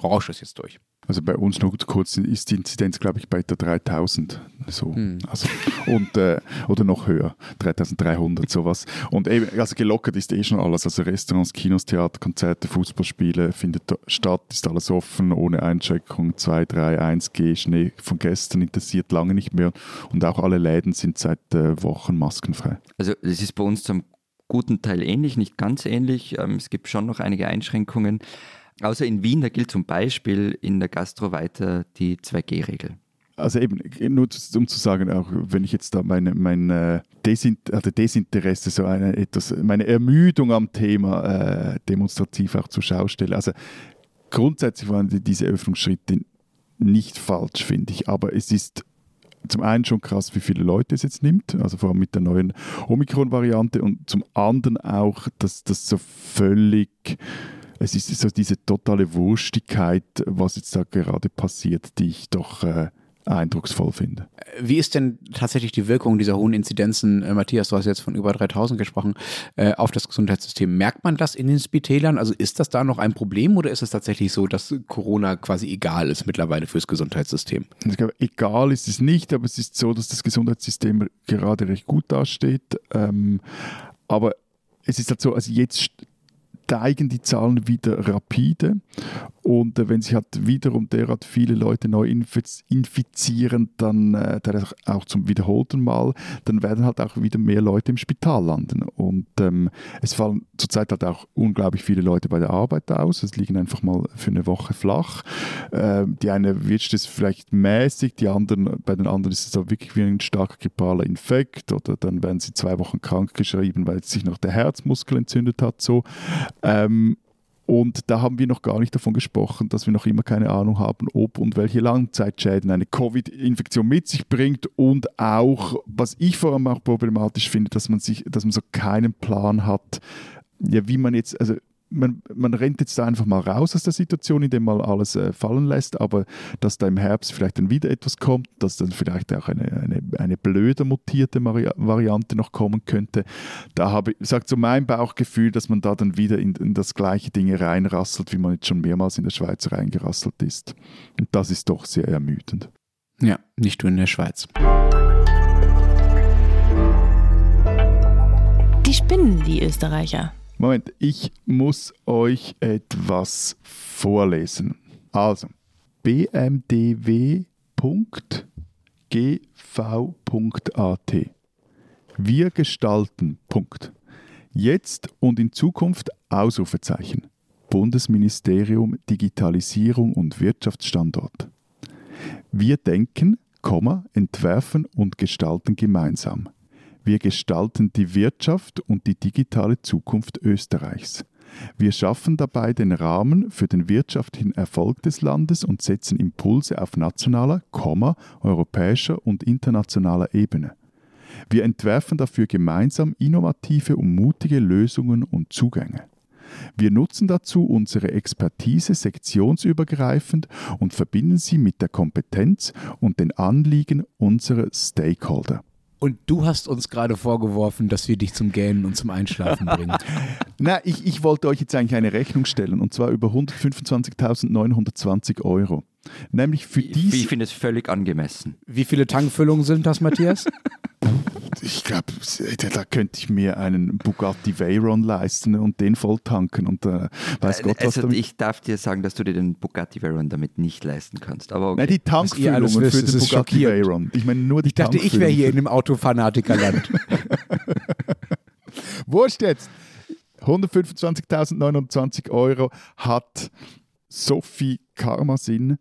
rauscht es jetzt durch. Also bei uns noch kurz ist die Inzidenz, glaube ich, bei der 3000. So. Hm. Also, und, äh, oder noch höher, 3300, sowas. Und eben, also gelockert ist eh schon alles. Also Restaurants, Kinos, Theater, Konzerte, Fußballspiele findet statt, ist alles offen, ohne Einschränkung. 2, 3, 1G, Schnee von gestern interessiert lange nicht mehr. Und auch alle Läden sind seit äh, Wochen maskenfrei. Also das ist bei uns zum guten Teil ähnlich, nicht ganz ähnlich. Ähm, es gibt schon noch einige Einschränkungen. Außer in Wien, da gilt zum Beispiel in der Gastro weiter die 2G-Regel. Also eben, nur um zu sagen, auch wenn ich jetzt da meine, mein Desint also Desinteresse, so eine etwas, meine Ermüdung am Thema äh, demonstrativ auch zur Schau stelle. Also grundsätzlich waren diese Öffnungsschritte nicht falsch, finde ich, aber es ist zum einen schon krass, wie viele Leute es jetzt nimmt, also vor allem mit der neuen Omikron-Variante und zum anderen auch, dass das so völlig es ist so diese totale Wurstigkeit, was jetzt da gerade passiert, die ich doch äh, eindrucksvoll finde. Wie ist denn tatsächlich die Wirkung dieser hohen Inzidenzen, äh, Matthias, du hast jetzt von über 3000 gesprochen, äh, auf das Gesundheitssystem? Merkt man das in den Spitälern? Also ist das da noch ein Problem oder ist es tatsächlich so, dass Corona quasi egal ist mittlerweile fürs Gesundheitssystem? Glaube, egal ist es nicht, aber es ist so, dass das Gesundheitssystem gerade recht gut dasteht. Ähm, aber es ist halt so, also jetzt steigen die Zahlen wieder rapide. Und äh, wenn sich halt wiederum derart viele Leute neu infizieren, dann äh, auch zum wiederholten Mal, dann werden halt auch wieder mehr Leute im Spital landen. Und ähm, es fallen zurzeit halt auch unglaublich viele Leute bei der Arbeit aus. Es liegen einfach mal für eine Woche flach. Ähm, die eine wird es vielleicht mäßig, die anderen, bei den anderen ist es auch wirklich wie ein starker grippaler Infekt oder dann werden sie zwei Wochen krank geschrieben, weil sich noch der Herzmuskel entzündet hat. So. Ähm, und da haben wir noch gar nicht davon gesprochen, dass wir noch immer keine Ahnung haben, ob und welche Langzeitschäden eine Covid-Infektion mit sich bringt. Und auch, was ich vor allem auch problematisch finde, dass man sich, dass man so keinen Plan hat, ja, wie man jetzt, also man, man rennt jetzt da einfach mal raus aus der Situation, indem man alles äh, fallen lässt, aber dass da im Herbst vielleicht dann wieder etwas kommt, dass dann vielleicht auch eine, eine, eine blöde mutierte Variante noch kommen könnte, da habe ich, sagt so mein Bauchgefühl, dass man da dann wieder in, in das gleiche Ding reinrasselt, wie man jetzt schon mehrmals in der Schweiz reingerasselt ist. Und das ist doch sehr ermüdend. Ja, nicht nur in der Schweiz. Die spinnen, die Österreicher. Moment, ich muss euch etwas vorlesen. Also, bmdw.gv.at. Wir gestalten. Punkt. Jetzt und in Zukunft Ausrufezeichen. Bundesministerium Digitalisierung und Wirtschaftsstandort. Wir denken, entwerfen und gestalten gemeinsam. Wir gestalten die Wirtschaft und die digitale Zukunft Österreichs. Wir schaffen dabei den Rahmen für den wirtschaftlichen Erfolg des Landes und setzen Impulse auf nationaler, europäischer und internationaler Ebene. Wir entwerfen dafür gemeinsam innovative und mutige Lösungen und Zugänge. Wir nutzen dazu unsere Expertise sektionsübergreifend und verbinden sie mit der Kompetenz und den Anliegen unserer Stakeholder. Und du hast uns gerade vorgeworfen, dass wir dich zum Gähnen und zum Einschlafen bringen. Na, ich, ich wollte euch jetzt eigentlich eine Rechnung stellen und zwar über 125.920 Euro. Nämlich für diese. Ich finde es völlig angemessen. Wie viele Tankfüllungen sind das, Matthias? ich glaube, da könnte ich mir einen Bugatti Veyron leisten und den voll tanken und äh, weiß Gott was also, damit. Ich darf dir sagen, dass du dir den Bugatti Veyron damit nicht leisten kannst. Aber okay. Nein, die Tankfüllungen für wisst, den Bugatti Veyron. Ich meine nur die Ich dachte, ich wäre hier in dem Autofanatikerland. Wurscht jetzt. 125.029 Euro hat Sophie Karmasin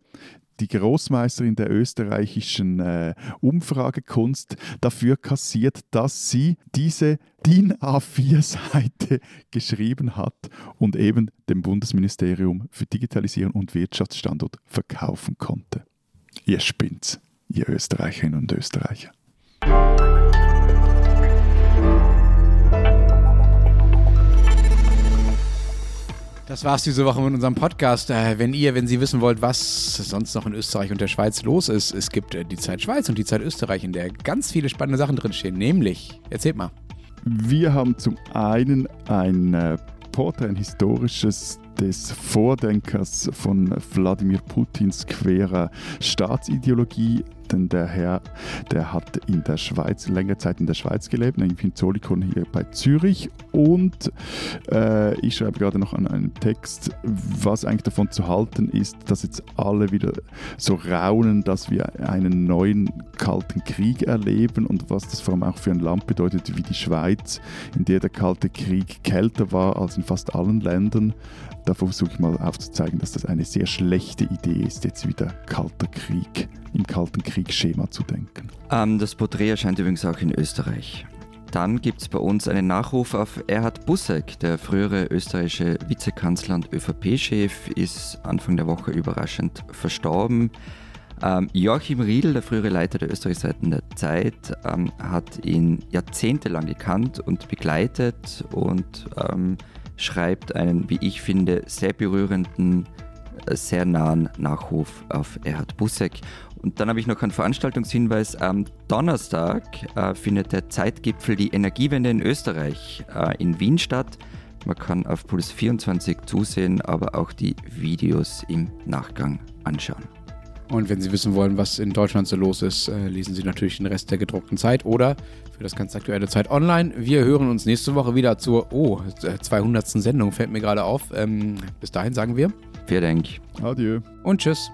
die Großmeisterin der österreichischen äh, Umfragekunst dafür kassiert, dass sie diese DIN A4-Seite geschrieben hat und eben dem Bundesministerium für Digitalisierung und Wirtschaftsstandort verkaufen konnte. Ihr spinnt's, ihr Österreicherinnen und Österreicher. Das war's diese Woche mit unserem Podcast. Äh, wenn ihr, wenn Sie wissen wollt, was sonst noch in Österreich und der Schweiz los ist, es gibt äh, die Zeit Schweiz und die Zeit Österreich, in der ganz viele spannende Sachen drinstehen. Nämlich, erzählt mal. Wir haben zum einen ein äh, Porträt, ein historisches des Vordenkers von Wladimir Putins querer Staatsideologie denn der Herr, der hat in der Schweiz, längere Zeit in der Schweiz gelebt, nämlich in Zolikon hier bei Zürich. Und äh, ich schreibe gerade noch an einem Text, was eigentlich davon zu halten ist, dass jetzt alle wieder so raunen, dass wir einen neuen Kalten Krieg erleben und was das vor allem auch für ein Land bedeutet wie die Schweiz, in der der Kalte Krieg kälter war als in fast allen Ländern. Da versuche ich mal aufzuzeigen, dass das eine sehr schlechte Idee ist, jetzt wieder Kalter Krieg im Kalten Kriegsschema zu denken. Ähm, das Porträt erscheint übrigens auch in Österreich. Dann gibt es bei uns einen Nachruf auf Erhard Busseck, der frühere österreichische Vizekanzler und ÖVP-Chef, ist Anfang der Woche überraschend verstorben. Ähm, Joachim Riedl, der frühere Leiter der Österreichseiten der Zeit, ähm, hat ihn jahrzehntelang gekannt und begleitet und ähm, schreibt einen, wie ich finde, sehr berührenden, äh, sehr nahen Nachruf auf Erhard Busseck. Und dann habe ich noch einen Veranstaltungshinweis. Am Donnerstag äh, findet der Zeitgipfel Die Energiewende in Österreich äh, in Wien statt. Man kann auf Puls 24 zusehen, aber auch die Videos im Nachgang anschauen. Und wenn Sie wissen wollen, was in Deutschland so los ist, äh, lesen Sie natürlich den Rest der gedruckten Zeit oder für das ganz aktuelle Zeit online. Wir hören uns nächste Woche wieder zur oh, 200. Sendung, fällt mir gerade auf. Ähm, bis dahin sagen wir. Vielen Dank. Adieu. Und tschüss.